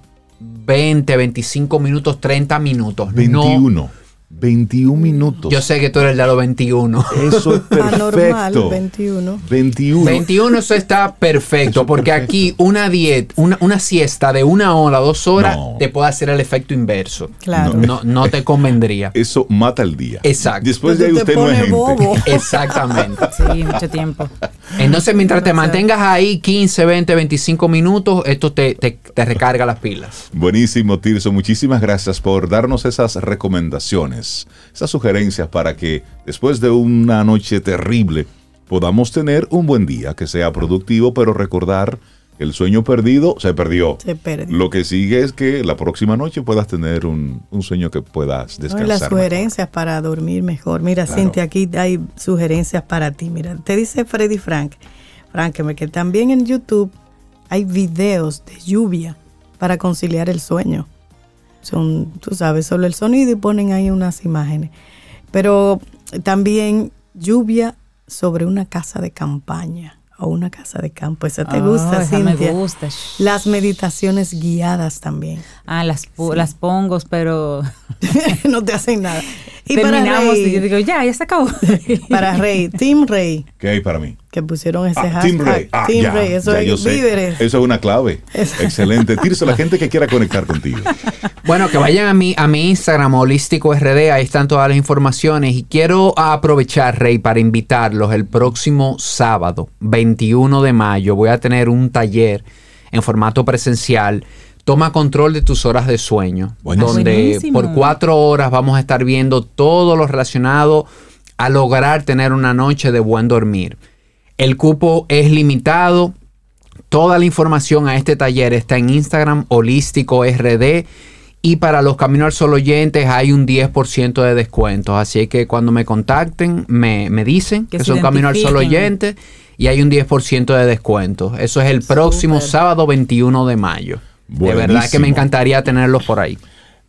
20, 25 minutos, 30 minutos. 21. 21 minutos. Yo sé que tú eres el de los 21. Eso es *laughs* perfecto. 21. 21. 21 eso está perfecto, porque aquí una dieta, una, una, siesta de una hora, dos horas, te puede hacer el efecto inverso. Claro. No, no, te convendría. Eso mata el día. Exacto. Después de ahí usted no es gente. Bobo. *laughs* Exactamente. Sí, mucho tiempo. Entonces, mientras te mantengas ahí 15, 20, 25 minutos, esto te, te, te recarga las pilas. Buenísimo, Tirso. Muchísimas gracias por darnos esas recomendaciones esas sugerencias para que después de una noche terrible podamos tener un buen día, que sea productivo, pero recordar que el sueño perdido se perdió. Se perdió. Lo que sigue es que la próxima noche puedas tener un, sueño que puedas descansar. las sugerencias para dormir mejor. Mira, Cintia, aquí hay sugerencias para ti. Mira, te dice Freddy Frank, Frank, que también en YouTube hay videos de lluvia para conciliar el sueño son, tú sabes, solo el sonido y ponen ahí unas imágenes. Pero también lluvia sobre una casa de campaña o una casa de campo. Esa te gusta, esa me gusta. Las meditaciones guiadas también. Ah, las, las pongo, pero... *laughs* no te hacen nada. *laughs* Y Terminamos y yo digo, ya, ya se acabó. *laughs* para Rey, Team Rey. ¿Qué hay para mí? Que pusieron ese ah, hashtag. Team Rey. Ah, Team Rey, eso es víveres. Eso es una clave. Excelente. Tirso la gente que quiera conectar contigo. *laughs* Bueno, que vayan a mi, a mi Instagram, Holístico RD, ahí están todas las informaciones. Y quiero aprovechar, Rey, para invitarlos el próximo sábado, 21 de mayo. Voy a tener un taller en formato presencial Toma control de tus horas de sueño, donde por cuatro horas vamos a estar viendo todo lo relacionado a lograr tener una noche de buen dormir. El cupo es limitado, toda la información a este taller está en Instagram holístico RD. Y para los Camino al Sol oyentes hay un 10% de descuento. Así que cuando me contacten, me, dicen que, son Camino al Sol oyentes y hay un 10% de descuento. Eso es el próximo sábado 21 de mayo. De verdad que me encantaría tenerlos por ahí.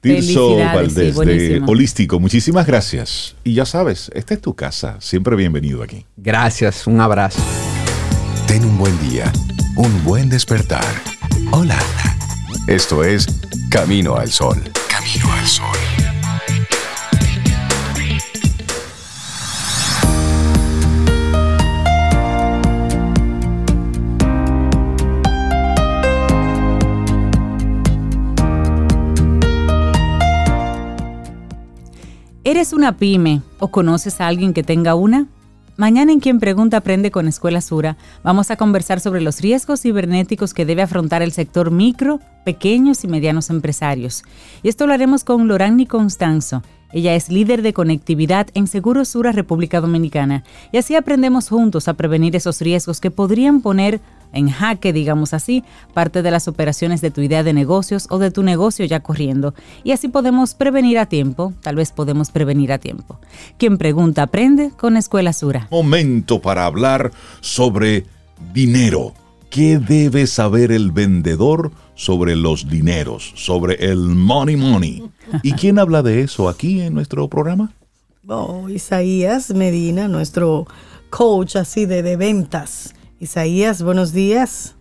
Tirso Valdés de Holístico, muchísimas gracias. Y ya sabes, esta es tu casa. Siempre bienvenido aquí. Gracias, un abrazo. Ten un buen día, un buen despertar. Hola. Esto es Camino al Sol. Camino al Sol. ¿Eres una pyme o conoces a alguien que tenga una? Mañana en Quien Pregunta Aprende con Escuela Sura vamos a conversar sobre los riesgos cibernéticos que debe afrontar el sector micro, pequeños y medianos empresarios. Y esto lo haremos con Lorani Constanzo. Ella es líder de conectividad en Seguro Sura República Dominicana y así aprendemos juntos a prevenir esos riesgos que podrían poner en jaque, digamos así, parte de las operaciones de tu idea de negocios o de tu negocio ya corriendo. Y así podemos prevenir a tiempo, tal vez podemos prevenir a tiempo. Quien pregunta aprende con Escuela Sura. Momento para hablar sobre dinero. ¿Qué debe saber el vendedor sobre los dineros, sobre el money money? ¿Y *laughs* quién habla de eso aquí en nuestro programa? Oh, Isaías Medina, nuestro coach así de, de ventas Isaías, buenos días.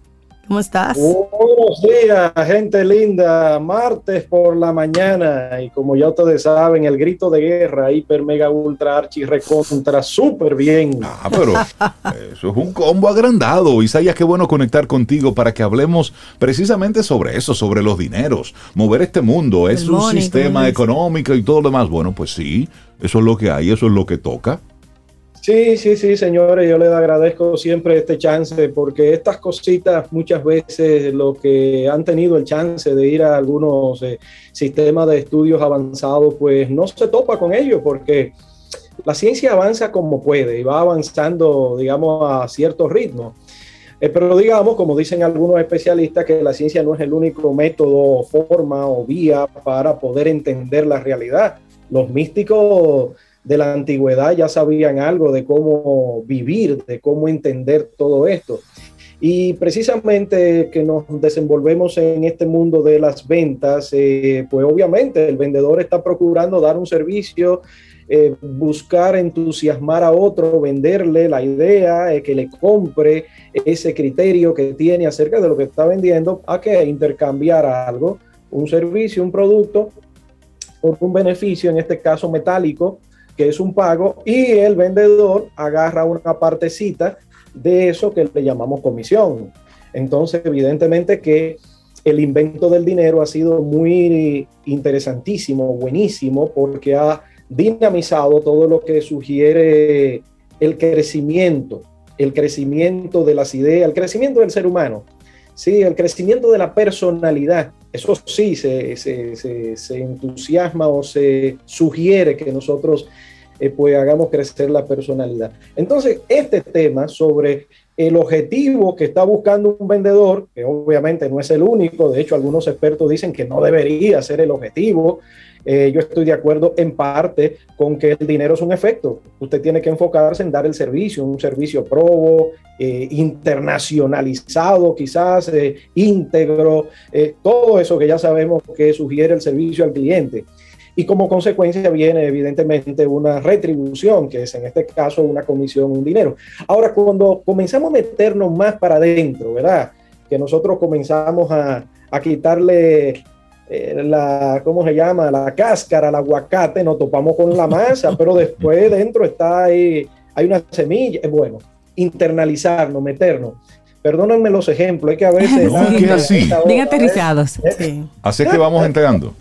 ¿Cómo estás? Buenos días, gente linda. Martes por la mañana y como ya ustedes saben, el grito de guerra, hiper, mega, ultra, archi, recontra, súper bien. Ah, pero eso es un combo agrandado. Isaías, qué bueno conectar contigo para que hablemos precisamente sobre eso, sobre los dineros. Mover este mundo es un sistema económico y todo lo demás. Bueno, pues sí, eso es lo que hay, eso es lo que toca. Sí, sí, sí, señores, yo les agradezco siempre este chance porque estas cositas muchas veces lo que han tenido el chance de ir a algunos eh, sistemas de estudios avanzados, pues no se topa con ellos porque la ciencia avanza como puede y va avanzando, digamos, a cierto ritmo. Eh, pero digamos, como dicen algunos especialistas, que la ciencia no es el único método, forma o vía para poder entender la realidad. Los místicos de la antigüedad ya sabían algo de cómo vivir, de cómo entender todo esto. Y precisamente que nos desenvolvemos en este mundo de las ventas, eh, pues obviamente el vendedor está procurando dar un servicio, eh, buscar entusiasmar a otro, venderle la idea, eh, que le compre ese criterio que tiene acerca de lo que está vendiendo, a que intercambiar algo, un servicio, un producto, por un beneficio, en este caso metálico, que es un pago, y el vendedor agarra una partecita de eso que le llamamos comisión. Entonces, evidentemente que el invento del dinero ha sido muy interesantísimo, buenísimo, porque ha dinamizado todo lo que sugiere el crecimiento, el crecimiento de las ideas, el crecimiento del ser humano, sí, el crecimiento de la personalidad. Eso sí, se, se entusiasma o se sugiere que nosotros eh, pues hagamos crecer la personalidad. Entonces, este tema sobre el objetivo que está buscando un vendedor, que obviamente no es el único, de hecho algunos expertos dicen que no debería ser el objetivo, eh, yo estoy de acuerdo en parte con que el dinero es un efecto. Usted tiene que enfocarse en dar el servicio, un servicio probo, eh, internacionalizado, quizás íntegro, todo eso que ya sabemos que sugiere el servicio al cliente y como consecuencia viene evidentemente una retribución, que es en este caso una comisión, un dinero. Ahora, cuando comenzamos a meternos más para adentro, ¿verdad? Que nosotros comenzamos a, a quitarle eh, la, ¿cómo se llama? La cáscara, el aguacate, nos topamos con la masa, *laughs* pero después dentro está ahí, hay una semilla, bueno, internalizarnos, meternos. Perdónenme los ejemplos, es que a veces... No, que así. Bien aterrizados. Sí. Así que vamos *laughs* entregando.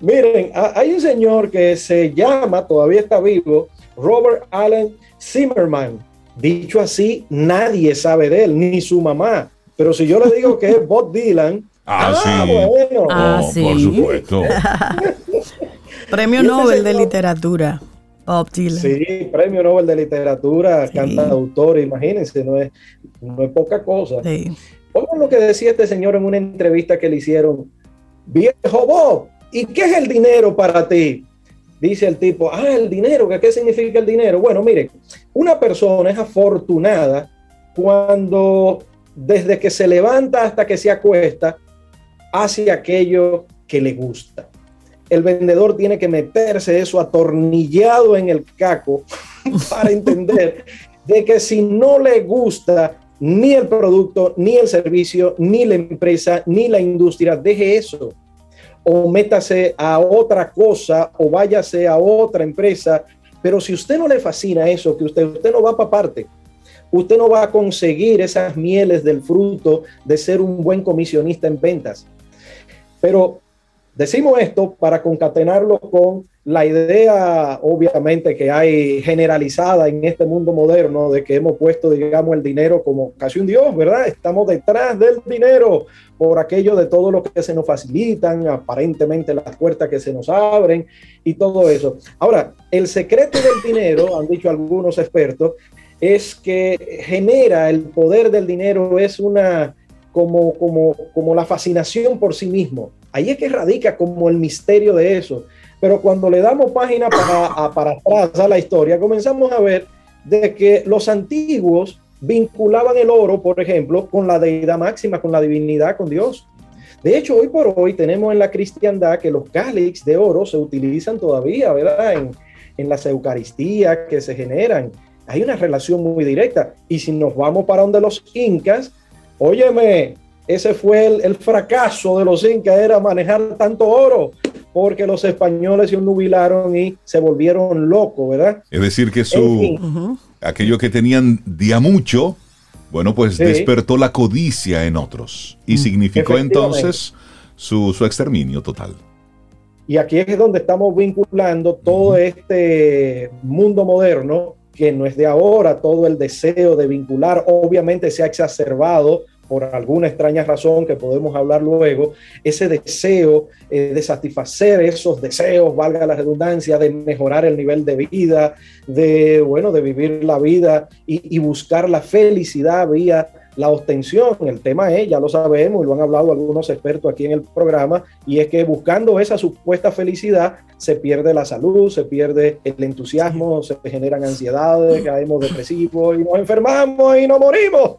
Miren, hay un señor que se llama, todavía está vivo, Robert Allen Zimmerman. Dicho así, nadie sabe de él, ni su mamá. Pero si yo le digo que es Bob Dylan, ah, ah bueno. Ah, por supuesto. *laughs* Premio Nobel de Literatura. Bob Dylan. Sí, premio Nobel de Literatura, cantautor, imagínense, no es, no es poca cosa. Sí. Oigan lo que decía este señor en una entrevista que le hicieron. Viejo Bob, ¿y qué es el dinero para ti? Dice el tipo, ah, el dinero, ¿qué significa el dinero? Bueno, mire, una persona es afortunada cuando desde que se levanta hasta que se acuesta, hace aquello que le gusta. El vendedor tiene que meterse eso atornillado en el caco *laughs* para entender de que si no le gusta ni el producto, ni el servicio, ni la empresa, ni la industria, deje eso. O métase a otra cosa o váyase a otra empresa. Pero si usted no le fascina eso, que usted, usted no va para parte, usted no va a conseguir esas mieles del fruto de ser un buen comisionista en ventas. Pero decimos esto para concatenarlo con la idea, obviamente, que hay generalizada en este mundo moderno de que hemos puesto, digamos, el dinero como casi un Dios, ¿verdad? Estamos detrás del dinero por aquello de todo lo que se nos facilitan, aparentemente las puertas que se nos abren y todo eso. Ahora, el secreto del dinero, han dicho algunos expertos, es que genera el poder del dinero, es una como, como, como la fascinación por sí mismo. Ahí es que radica como el misterio de eso pero cuando le damos página para, para atrás a la historia, comenzamos a ver de que los antiguos vinculaban el oro, por ejemplo, con la deidad máxima, con la divinidad, con Dios. De hecho, hoy por hoy tenemos en la cristiandad que los cáliz de oro se utilizan todavía, ¿verdad? En, en las eucaristías que se generan. Hay una relación muy directa. Y si nos vamos para donde los incas, óyeme, ese fue el, el fracaso de los incas, era manejar tanto oro porque los españoles se nubilaron y se volvieron locos, ¿verdad? Es decir, que su aquello que tenían día mucho, bueno, pues despertó la codicia en otros y significó entonces su, su, exterminio total. Y aquí es donde estamos vinculando todo este mundo moderno, que no es de ahora, todo el deseo de vincular, obviamente se ha exacerbado por alguna extraña razón que podemos hablar luego, ese deseo eh, de satisfacer esos deseos, valga la redundancia, de mejorar el nivel de vida, de, bueno, de vivir la vida y, y buscar la felicidad vía la obtención. El tema es, ya lo sabemos y lo han hablado algunos expertos aquí en el programa, y es que buscando esa supuesta felicidad se pierde la salud, se pierde el entusiasmo, se generan ansiedades, caemos depresivos y nos enfermamos y nos morimos.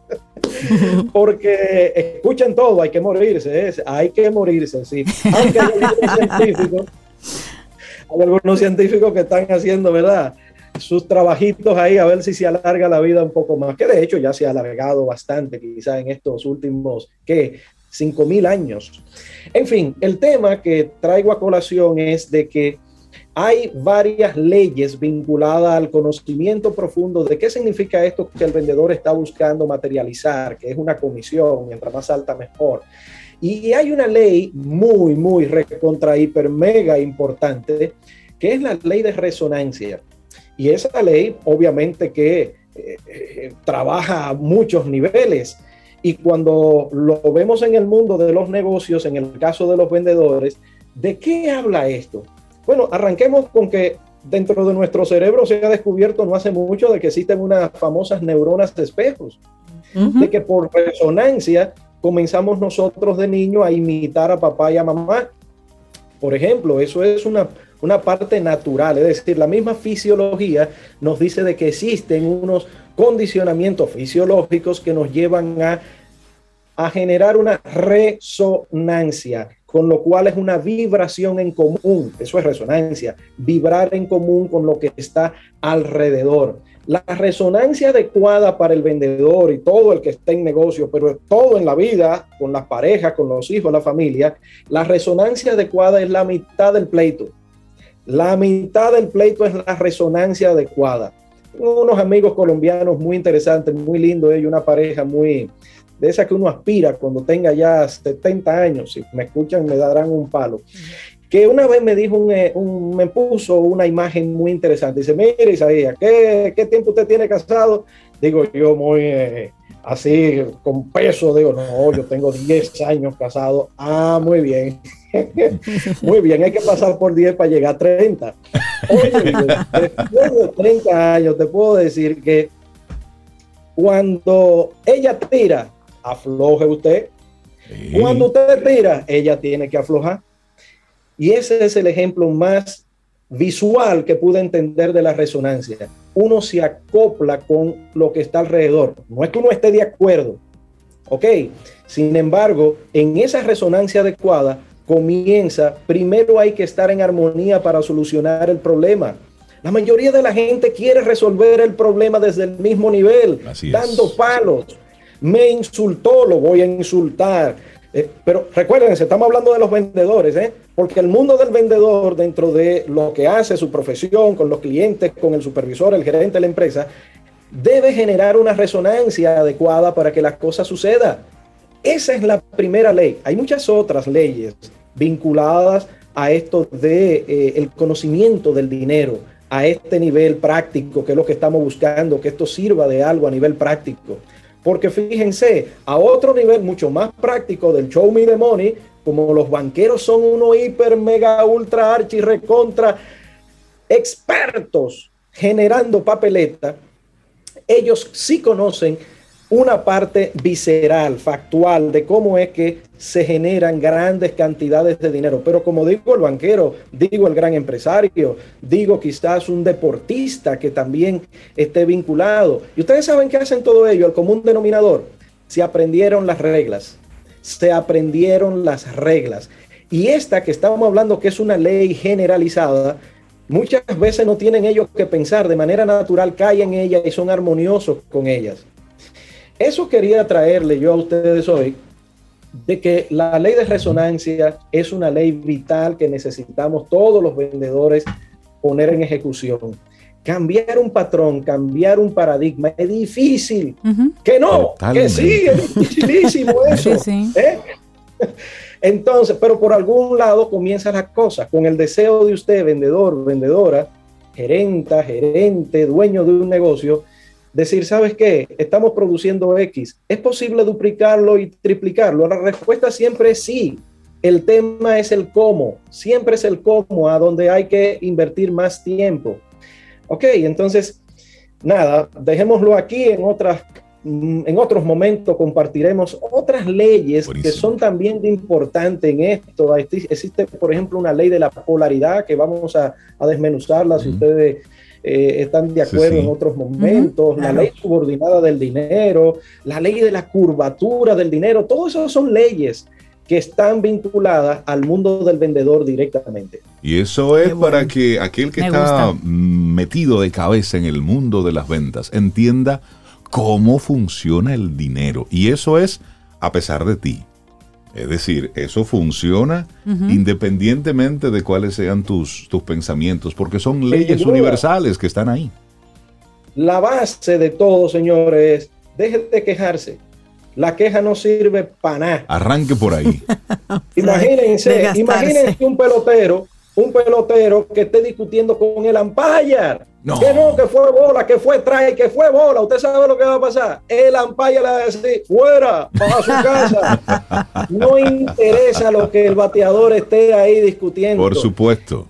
*laughs* Porque escuchen todo, hay que morirse, hay que morirse, sí. Aunque hay algunos científicos, hay algunos científicos que están haciendo, ¿verdad? Sus trabajitos ahí a ver si se alarga la vida un poco más, que de hecho ya se ha alargado bastante, quizá en estos últimos, ¿qué? Cinco mil años. En fin, el tema que traigo a colación es de que hay varias leyes vinculadas al conocimiento profundo de qué significa esto que el vendedor está buscando materializar, que es una comisión, mientras más alta mejor. Y hay una ley muy, muy recontra, hiper, mega importante, que es la ley de resonancia. Y esa ley, obviamente, que eh, eh, trabaja a muchos niveles. Y cuando lo vemos en el mundo de los negocios, en el caso de los vendedores, ¿de qué habla esto? Bueno, arranquemos con que dentro de nuestro cerebro se ha descubierto no hace mucho de que existen unas famosas neuronas de espejos, de que por resonancia comenzamos nosotros de niño a imitar a papá y a mamá. Por ejemplo, eso es una, una parte natural, es decir, la misma fisiología nos dice de que existen unos condicionamientos fisiológicos que nos llevan a, a generar una resonancia, con lo cual es una vibración en común, eso es resonancia, vibrar en común con lo que está alrededor. La resonancia adecuada para el vendedor y todo el que esté en negocio, pero todo en la vida, con las parejas, con los hijos, la familia, la resonancia adecuada es la mitad del pleito. La mitad del pleito es la resonancia adecuada. Tengo unos amigos colombianos muy interesantes, muy lindos, ellos, una pareja muy de esa que uno aspira cuando tenga ya 70 años. Si me escuchan, me darán un palo. Que una vez me dijo, un, eh, me puso una imagen muy interesante. Dice, mire, Isaías, ¿qué, ¿qué tiempo usted tiene casado? Digo yo muy, eh, así con peso, digo, no, yo tengo 10 años casado. Ah, muy bien. *laughs* muy bien, hay que pasar por 10 para llegar a 30. Oye, *laughs* después de 30 años te puedo decir que cuando ella tira, afloje usted. Cuando usted tira, ella tiene que aflojar. Y ese es el ejemplo más visual que pude entender de la resonancia. Uno se acopla con lo que está alrededor. No es que uno esté de acuerdo, ¿ok? Sin embargo, en esa resonancia adecuada comienza, primero hay que estar en armonía para solucionar el problema. La mayoría de la gente quiere resolver el problema desde el mismo nivel, dando palos. Me insultó, lo voy a insultar eh, pero recuerden, estamos hablando de los vendedores, ¿eh? porque el mundo del vendedor, dentro de lo que hace su profesión, con los clientes, con el supervisor, el gerente de la empresa, debe generar una resonancia adecuada para que las cosas sucedan. Esa es la primera ley. Hay muchas otras leyes vinculadas a esto de eh, el conocimiento del dinero, a este nivel práctico, que es lo que estamos buscando, que esto sirva de algo a nivel práctico. Porque fíjense, a otro nivel mucho más práctico del show me the money, como los banqueros son unos hiper, mega, ultra, archi, recontra expertos generando papeleta, ellos sí conocen una parte visceral, factual, de cómo es que se generan grandes cantidades de dinero. Pero como digo el banquero, digo el gran empresario, digo quizás un deportista que también esté vinculado. Y ustedes saben qué hacen todo ello, el común denominador. Se aprendieron las reglas, se aprendieron las reglas. Y esta que estamos hablando que es una ley generalizada, muchas veces no tienen ellos que pensar, de manera natural caen en ella y son armoniosos con ellas. Eso quería traerle yo a ustedes hoy, de que la ley de resonancia es una ley vital que necesitamos todos los vendedores poner en ejecución. Cambiar un patrón, cambiar un paradigma es difícil. Que no, que sí, es dificilísimo *laughs* eso. ¿eh? Entonces, pero por algún lado comienzan las cosas, con el deseo de usted, vendedor, vendedora, gerenta, gerente, dueño de un negocio, decir, ¿sabes qué? Estamos produciendo X. ¿Es posible duplicarlo y triplicarlo? La respuesta siempre es sí. El tema es el cómo. Siempre es el cómo a donde hay que invertir más tiempo. Ok, entonces, nada, dejémoslo aquí en otras en otros momentos compartiremos otras leyes que son también de importante en esto. Existe, por ejemplo, una ley de la polaridad que vamos a, desmenuzarla si ustedes eh, están de acuerdo en otros momentos, la ley subordinada del dinero, la ley de la curvatura del dinero, todo eso son leyes que están vinculadas al mundo del vendedor directamente. Y eso es para que aquel que está metido de cabeza en el mundo de las ventas entienda cómo funciona el dinero. Y eso es a pesar de ti. Es decir, eso funciona independientemente de cuáles sean tus, tus pensamientos, porque son leyes universales que están ahí. La base de todo, señores, deje de quejarse. La queja no sirve para nada. Arranque por ahí. *laughs* imagínense, imagínense un pelotero, un pelotero que esté discutiendo con el umpire que no, que fue bola, que fue trae, que fue bola. Usted sabe lo que va a pasar. El ampaya le va a decir, fuera, para su casa. *laughs* No interesa lo que el bateador esté ahí discutiendo. Por supuesto.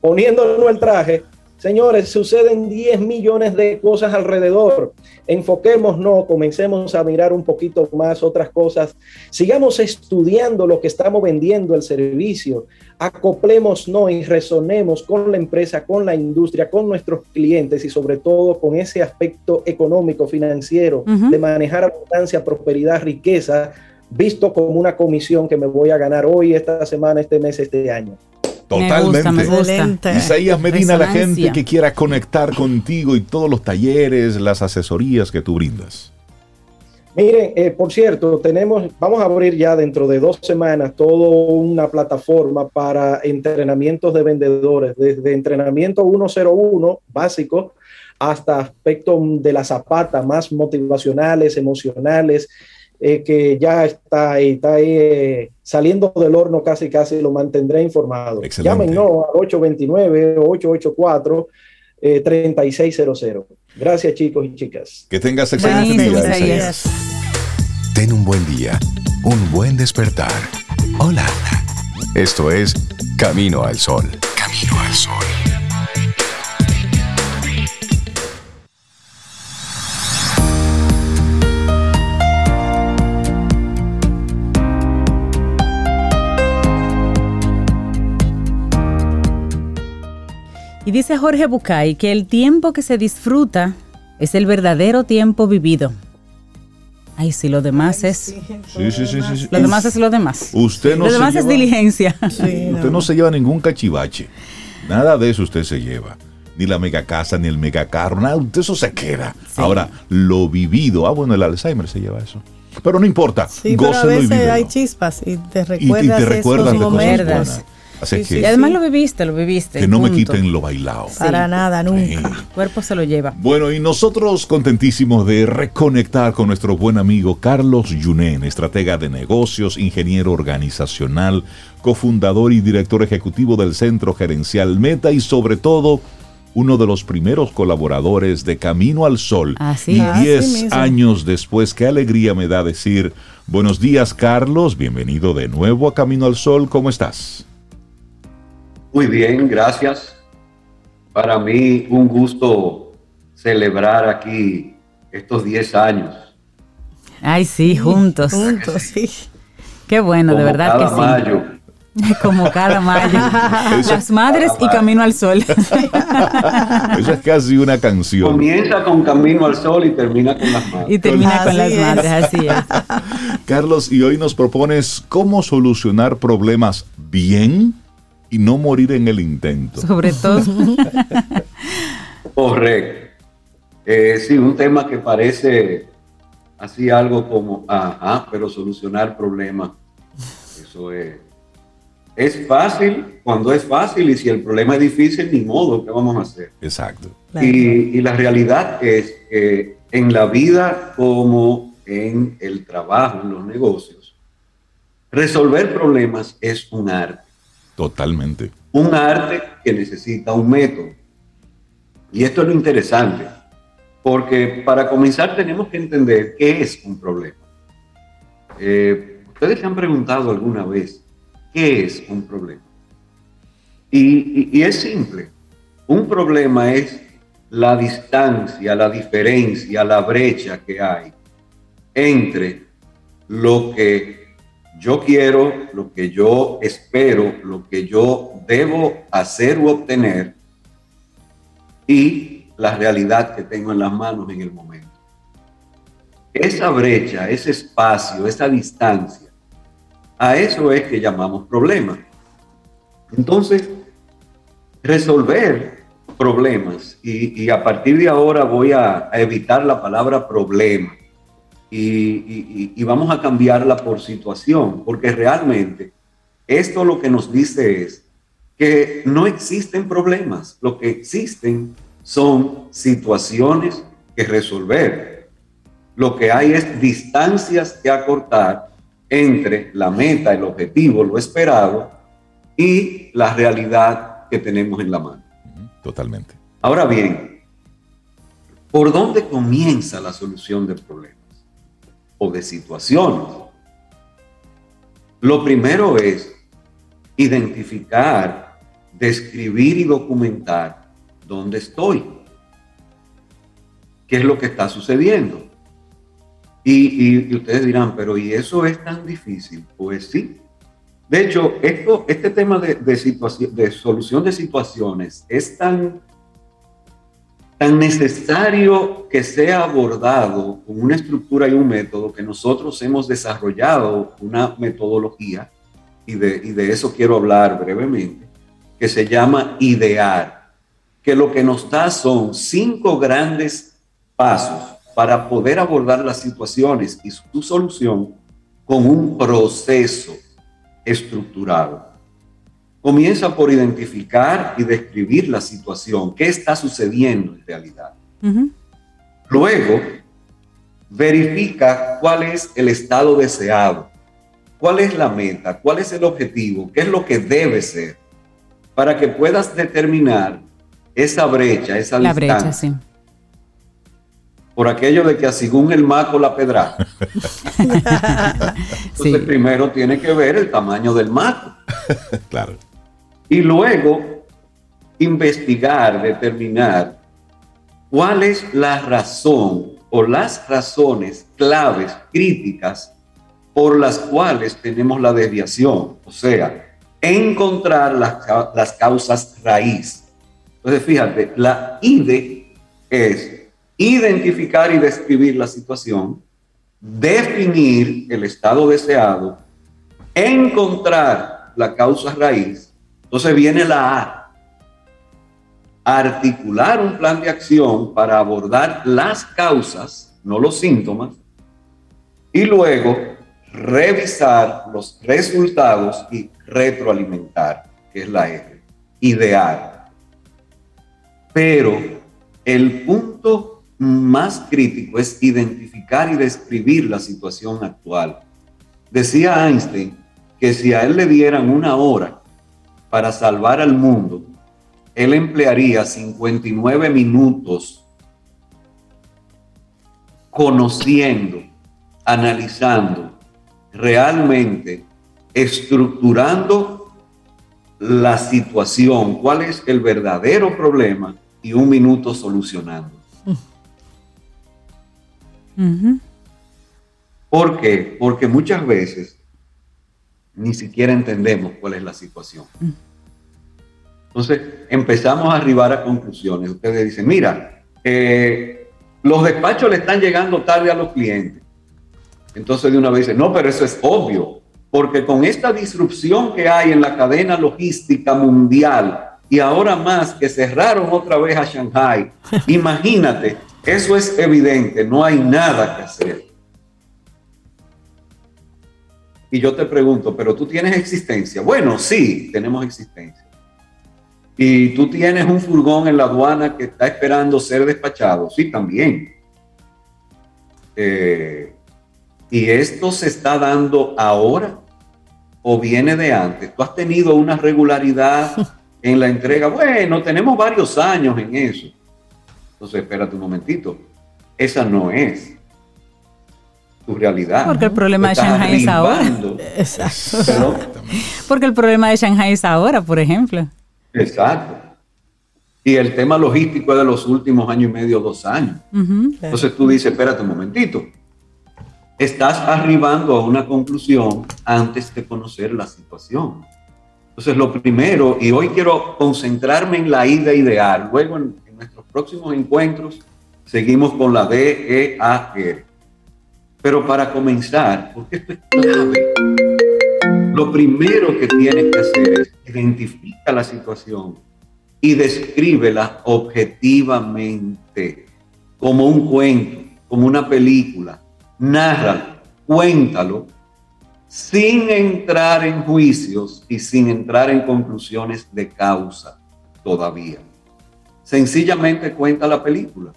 Poniéndolo el traje. Señores, suceden 10 millones de cosas alrededor. Enfoquémonos, comencemos a mirar un poquito más otras cosas. Sigamos estudiando lo que estamos vendiendo, el servicio. Acoplémonos y resonemos con la empresa, con la industria, con nuestros clientes y sobre todo con ese aspecto económico, financiero, de manejar abundancia, prosperidad, riqueza, visto como una comisión que me voy a ganar hoy, esta semana, este mes, este año. Totalmente. Isaías Medina, la gente que quiera conectar contigo y todos los talleres, las asesorías que tú brindas. Miren, eh, por cierto, tenemos, vamos a abrir ya dentro de dos semanas toda una plataforma para entrenamientos de vendedores, desde entrenamiento 101 básico hasta aspectos de la zapata más motivacionales, emocionales, eh, que ya está ahí, está ahí eh, saliendo del horno casi, casi lo mantendré informado. Llámenos al 829-884-3600. Gracias chicos y chicas. Que tengas excelente día. Ten un buen día, un buen despertar. Hola. Esto es Camino al Sol. Camino al Sol. Y dice Jorge Bucay que el tiempo que se disfruta es el verdadero tiempo vivido. Ay, sí, lo demás es. Sí, sí, sí, sí, Lo demás es lo demás. Usted no lo demás es diligencia. *laughs* usted no. se lleva ningún cachivache. Nada de eso usted se lleva. Ni la mega casa, ni el mega carro, nada de eso se queda. Ahora, lo vivido. Ah, bueno, el Alzheimer se lleva eso. Pero no importa. Sí, pero a veces hay chispas y te recuerdas, y, te recuerdas esos momentos y además lo viviste, lo viviste. Que no me quiten lo bailado. Para nada, nunca. El cuerpo se lo lleva. Bueno, y nosotros contentísimos de reconectar con nuestro buen amigo Carlos Yunen, estratega de negocios, ingeniero organizacional, cofundador y director ejecutivo del Centro Gerencial Meta y sobre todo uno de los primeros colaboradores de Camino al Sol. Así, y 10 años después, qué alegría me da decir, buenos días Carlos, bienvenido de nuevo a Camino al Sol, ¿cómo estás? Muy bien, gracias. Para mí un gusto celebrar aquí estos 10 años. Ay, sí, juntos. Juntos, sí. *laughs* Qué bueno, de verdad que sí. Mayo. *laughs* Como cada mayo. *laughs* Las madres y Camino al Sol. Eso es casi una canción. Comienza con Camino al Sol y termina con las madres. Y termina con las madres, así es. Carlos, y hoy nos propones cómo solucionar problemas bien y no morir en el intento. Sobre todo. *laughs* Correcto. Eh, sí, un tema que parece así algo como, ajá, pero solucionar problemas. Eso es. Es fácil cuando es fácil y si el problema es difícil, ni modo, ¿qué vamos a hacer? Exacto. Y, y la realidad es que en la vida como en el trabajo, en los negocios, resolver problemas es un arte. Totalmente. Un arte que necesita un método. Y esto es lo interesante, porque para comenzar tenemos que entender qué es un problema. Eh, Ustedes se han preguntado alguna vez, ¿qué es un problema? y es simple. Un problema es la distancia, la diferencia, la brecha que hay entre lo que yo quiero, lo que yo espero, lo que yo debo hacer u obtener y la realidad que tengo en las manos en el momento. Esa brecha, ese espacio, esa distancia, a eso es que llamamos problema. Entonces, resolver problemas, y, a partir de ahora voy a evitar la palabra problema, y, vamos a cambiarla por situación, porque realmente esto lo que nos dice es que no existen problemas, lo que existen son situaciones que resolver. Lo que hay es distancias que acortar entre la meta, el objetivo, lo esperado y la realidad que tenemos en la mano. Totalmente. Ahora bien, ¿por dónde comienza la solución del problema? De situaciones. Lo primero es identificar, describir y documentar dónde estoy, qué es lo que está sucediendo. Y, ustedes dirán, pero ¿y eso es tan difícil? Pues sí. De hecho, esto, este tema de, de, de solución de situaciones es tan tan necesario que sea abordado con una estructura y un método que nosotros hemos desarrollado una metodología, y de, y de eso quiero hablar brevemente, que se llama idear, que lo que nos da son cinco grandes pasos para poder abordar las situaciones y su solución con un proceso estructurado. Comienza por identificar y describir la situación, qué está sucediendo en realidad. Luego, verifica cuál es el estado deseado, cuál es la meta, cuál es el objetivo, qué es lo que debe ser, para que puedas determinar esa brecha, esa la distancia. Brecha, sí. por aquello de que según el maco la pedra. *laughs* *laughs* Entonces primero tiene que ver el tamaño del maco. claro. Y luego investigar, determinar cuál es la razón o las razones claves, críticas, por las cuales tenemos la desviación. O sea, encontrar las, las causas raíz. Entonces, fíjate, la IDE es identificar y describir la situación, definir el estado deseado, encontrar la causa raíz. Entonces viene la articular un plan de acción para abordar las causas, no los síntomas, y luego revisar los resultados y retroalimentar, que es la R, idear. Pero el punto más crítico es identificar y describir la situación actual. Decía Einstein que si a él le dieran una hora para salvar al mundo, él emplearía 59 minutos conociendo, analizando, realmente estructurando la situación, cuál es el verdadero problema y un minuto solucionando. ¿Por qué? Porque muchas veces ni siquiera entendemos cuál es la situación. Mm. Entonces empezamos a arribar a conclusiones. Ustedes dicen, mira, eh, los despachos le están llegando tarde a los clientes. Entonces de una vez dicen, no, pero eso es obvio, porque con esta disrupción que hay en la cadena logística mundial y ahora más que cerraron otra vez a Shanghai, *laughs* imagínate eso es evidente, no hay nada que hacer. Y yo te pregunto, ¿pero tú tienes existencia? Bueno, sí, tenemos existencia. Y tú tienes un furgón en la aduana que está esperando ser despachado. Sí, también. Eh, ¿Y esto se está dando ahora o viene de antes? ¿Tú has tenido una regularidad *laughs* en la entrega? Bueno, tenemos varios años en eso. Entonces, espérate un momentito. Esa no es tu realidad. Porque el problema de Shanghai es ahora. Exacto. *laughs* Porque el problema de Shanghai es ahora, por ejemplo. Exacto. Y el tema logístico es de los últimos años y medio, dos años. Entonces tú dices, espérate un momentito. Estás arribando a una conclusión antes de conocer la situación. Entonces lo primero, y hoy quiero concentrarme en la idea ideal, luego en, nuestros próximos encuentros seguimos con la DEAR. Pero para comenzar, porque esto es clave, lo primero que tienes que hacer es identificar la situación y descríbela objetivamente, como un cuento, como una película. Narra, cuéntalo, sin entrar en juicios y sin entrar en conclusiones de causa todavía. Sencillamente cuenta la película.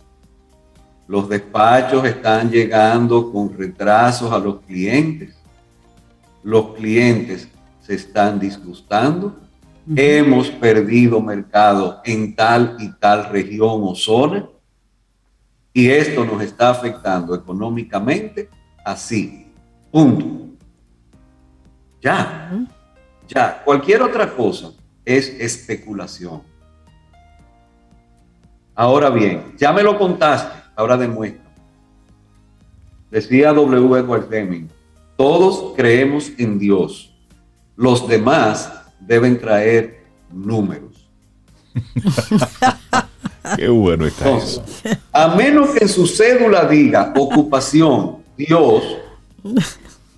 Los despachos están llegando con retrasos a los clientes. Los clientes se están disgustando. Hemos perdido mercado en tal y tal región o zona. Y esto nos está afectando económicamente así. Punto. Ya. Ya. Cualquier otra cosa es especulación. Ahora bien, ya me lo contaste, ahora demuestra. Decía W. Edward Deming, todos creemos en Dios, los demás deben traer números. *laughs* Qué bueno está eso. A menos que en su cédula diga ocupación, Dios.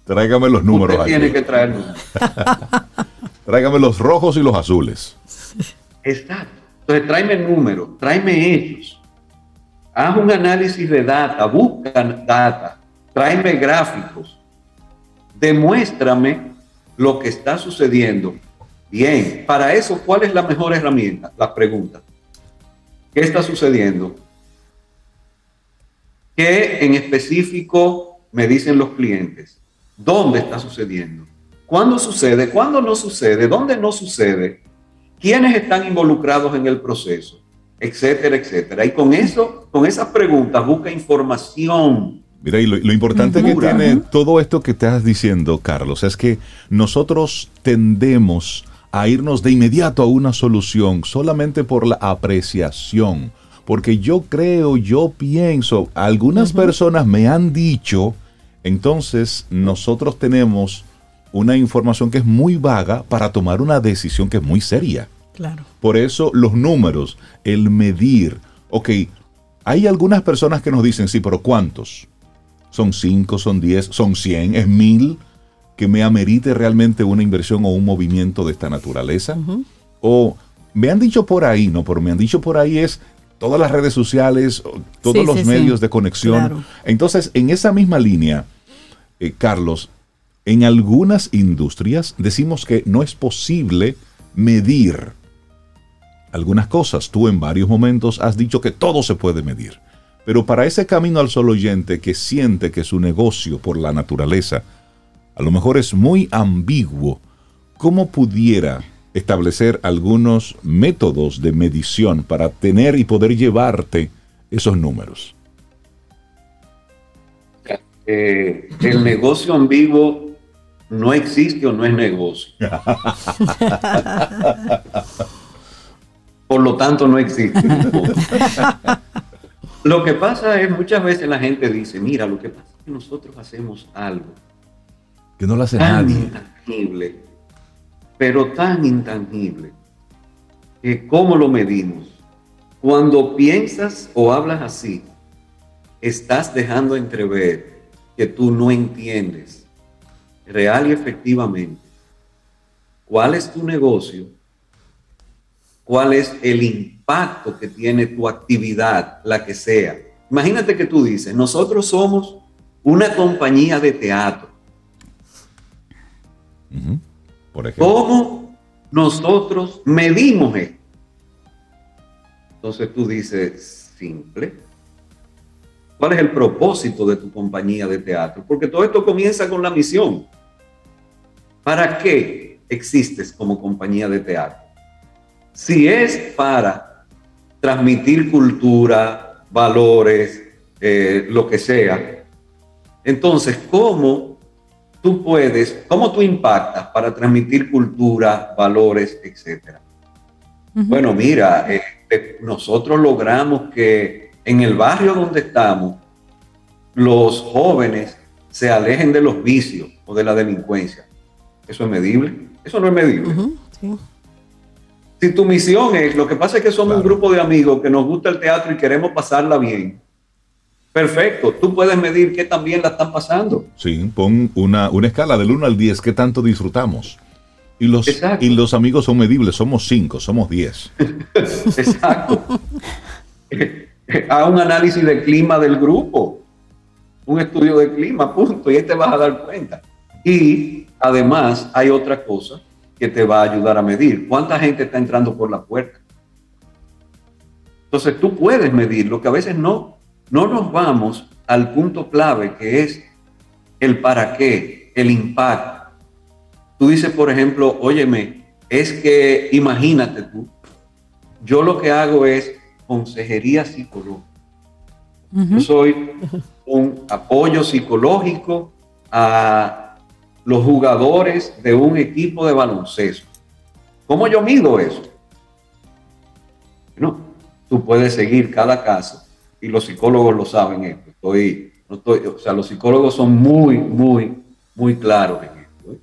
Tráigame los números. tiene que traer números. *laughs* Tráigame los rojos y los azules. Exacto. Entonces, tráeme números, tráeme hechos. Haz un análisis de data, busca data, tráeme gráficos. Demuéstrame lo que está sucediendo. Bien, para eso, ¿cuál es la mejor herramienta? La pregunta. ¿Qué está sucediendo? ¿Qué en específico me dicen los clientes? ¿Dónde está sucediendo? ¿Cuándo sucede? ¿Cuándo no sucede? ¿Dónde no sucede? ¿Quiénes están involucrados en el proceso? Etcétera, etcétera. Y con eso, con esas preguntas, busca información. Mira, y lo, importante que tiene todo esto que estás diciendo, Carlos, es que nosotros tendemos a irnos de inmediato a una solución solamente por la apreciación. Porque yo creo, yo pienso, algunas personas me han dicho, entonces nosotros tenemos una información que es muy vaga para tomar una decisión que es muy seria. Claro. Por eso los números, el medir. Ok, hay algunas personas que nos dicen, sí, pero ¿cuántos? ¿Son 5, son 10, son 100, es 1000? que me amerite realmente una inversión o un movimiento de esta naturaleza? O me han dicho por ahí, no, pero me han dicho por ahí es todas las redes sociales, todos los medios de conexión. Entonces, en esa misma línea, eh, Carlos, en algunas industrias decimos que no es posible medir algunas cosas. Tú en varios momentos has dicho que todo se puede medir. Pero para ese camino al solo oyente que siente que su negocio por la naturaleza a lo mejor es muy ambiguo, ¿cómo pudiera establecer algunos métodos de medición para tener y poder llevarte esos números? Eh, el negocio ambiguo no existe o no es negocio. *laughs* Por lo tanto, no existe. *laughs* lo que pasa es muchas veces la gente dice, mira, lo que pasa es que nosotros hacemos algo que no lo hace tan nadie. intangible, pero tan intangible, que cómo lo medimos. Cuando piensas o hablas así, estás dejando entrever que tú no entiendes real y efectivamente cuál es tu negocio, cuál es el impacto que tiene tu actividad, la que sea. Imagínate que tú dices, nosotros somos una compañía de teatro por ejemplo. ¿Cómo nosotros medimos esto? Entonces tú dices, simple. ¿Cuál es el propósito de tu compañía de teatro? Porque todo esto comienza con la misión. ¿Para qué existes como compañía de teatro? Si es para transmitir cultura, valores, eh, lo que sea, entonces, ¿cómo tú puedes, cómo tú impactas para transmitir cultura, valores, etcétera. Bueno, mira, eh, eh, nosotros logramos que en el barrio donde estamos, los jóvenes se alejen de los vicios o de la delincuencia. ¿Eso es medible? Eso no es medible. Si tu misión es, lo que pasa es que somos un grupo de amigos que nos gusta el teatro y queremos pasarla bien, Perfecto, tú puedes medir qué también la están pasando. Sí, pon una, una escala del 1 al 10, qué tanto disfrutamos. Y los, y los amigos son medibles, somos 5, somos 10. *laughs* Exacto. Haz un análisis del clima del grupo, un estudio de clima, punto, y ahí te vas a dar cuenta. Y además hay otra cosa que te va a ayudar a medir. ¿Cuánta gente está entrando por la puerta? Entonces tú puedes medir, lo que a veces no no nos vamos al punto clave que es el para qué, el impacto. Tú dices, por ejemplo, óyeme, es que imagínate tú, yo lo que hago es consejería psicológica. Yo soy un apoyo psicológico a los jugadores de un equipo de baloncesto. ¿Cómo yo mido eso? Bueno, tú puedes seguir cada caso y los psicólogos lo saben esto. Estoy, no estoy, o sea, los psicólogos son muy, muy, muy claros en esto. ¿eh?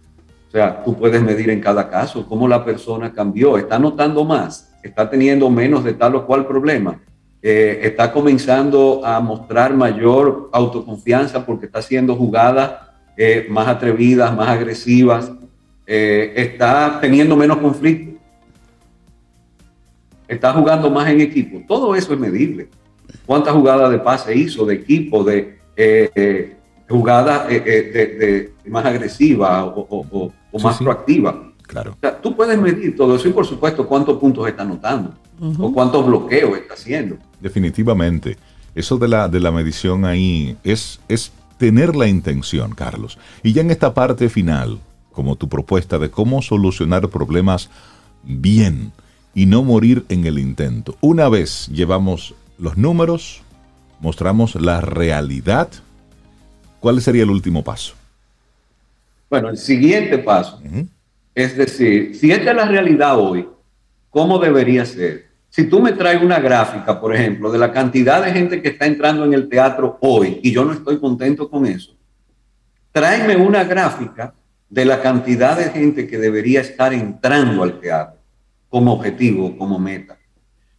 O sea, tú puedes medir en cada caso cómo la persona cambió, está notando más, está teniendo menos de tal o cual problema, eh, está comenzando a mostrar mayor autoconfianza porque está haciendo jugadas eh, más atrevidas, más agresivas, está teniendo menos conflicto, está jugando más en equipo. Todo eso es medible cuántas jugadas de pase hizo, de equipo, de eh, eh, jugadas eh, de, más agresiva o, más proactiva. Claro. tú puedes medir todo eso y por supuesto cuántos puntos está anotando o cuántos bloqueos está haciendo. Definitivamente. Eso de la, de la medición ahí es, es tener la intención, Carlos. Y ya en esta parte final, como tu propuesta de cómo solucionar problemas bien, y no morir en el intento. Una vez llevamos los números, mostramos la realidad, ¿cuál sería el último paso? Bueno, el siguiente paso es decir, si esta es la realidad hoy, ¿cómo debería ser? Si tú me traes una gráfica, por ejemplo, de la cantidad de gente que está entrando en el teatro hoy, y yo no estoy contento con eso, tráeme una gráfica de la cantidad de gente que debería estar entrando al teatro como objetivo, como meta.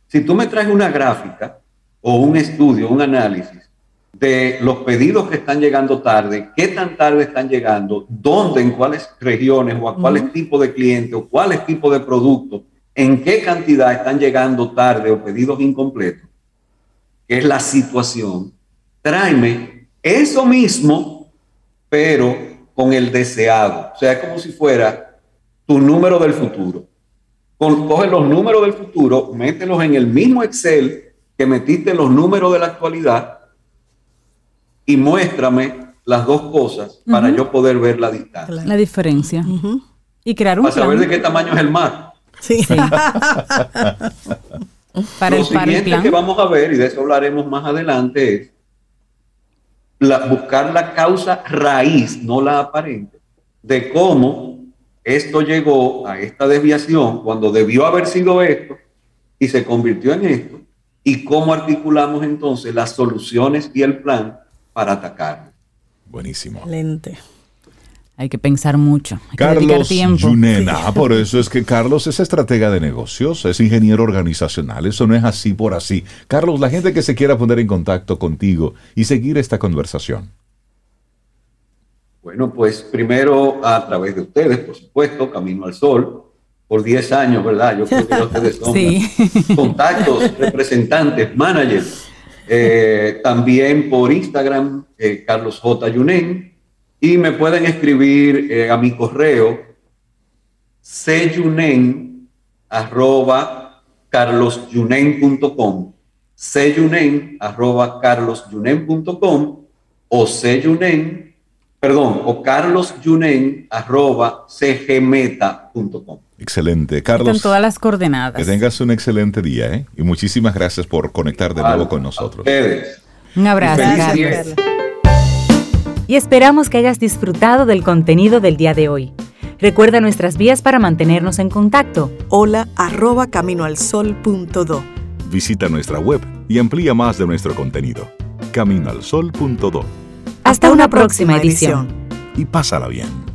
Si tú me traes una gráfica o un estudio, un análisis de los pedidos que están llegando tarde, qué tan tarde están llegando, dónde, en cuáles regiones o a cuáles tipos de clientes o cuáles tipos de productos, en qué cantidad están llegando tarde o pedidos incompletos, que es la situación, tráeme eso mismo, pero con el deseado. O sea, es como si fuera tu número del futuro. coge los números del futuro, mételos en el mismo Excel que metiste los números de la actualidad y muéstrame las dos cosas para yo poder ver la distancia. La diferencia. Y crear un Para saber de qué tamaño es el mar. Sí. *laughs* para Lo siguiente que vamos a ver, y de eso hablaremos más adelante, es buscar la causa raíz, no la aparente, de cómo esto llegó a esta desviación cuando debió haber sido esto y se convirtió en esto, y cómo articulamos entonces las soluciones y el plan para atacar. Buenísimo. Excelente. Hay que pensar mucho. Hay Carlos que tiempo. Yunena. Por eso es que Carlos es estratega de negocios, es ingeniero organizacional. Eso no es así por así. Carlos, la gente que se quiera poner en contacto contigo y seguir esta conversación. Bueno, pues primero a través de ustedes, por supuesto, Camino al Sol, por 10 años, ¿verdad? Yo creo que ustedes son *laughs* *laughs* contactos, representantes, managers eh, también por Instagram, eh, Carlos J. Yunen. Y me pueden escribir eh, a mi correo, cjunen arroba carlosyunen.com, cjunen arroba carlosyunen.com o cjunen, perdón, o carlosyunen arroba cgmeta.com. Excelente. Carlos. todas las coordenadas. Que tengas un excelente día, ¿eh? Y muchísimas gracias por conectar de nuevo con nosotros. Un abrazo. Y esperamos que hayas disfrutado del contenido del día de hoy. Recuerda nuestras vías para mantenernos en contacto. Hola arroba caminoalsol.do. Visita nuestra web y amplía más de nuestro contenido. Caminoalsol.do. Hasta, una, próxima, edición. Y pásala bien.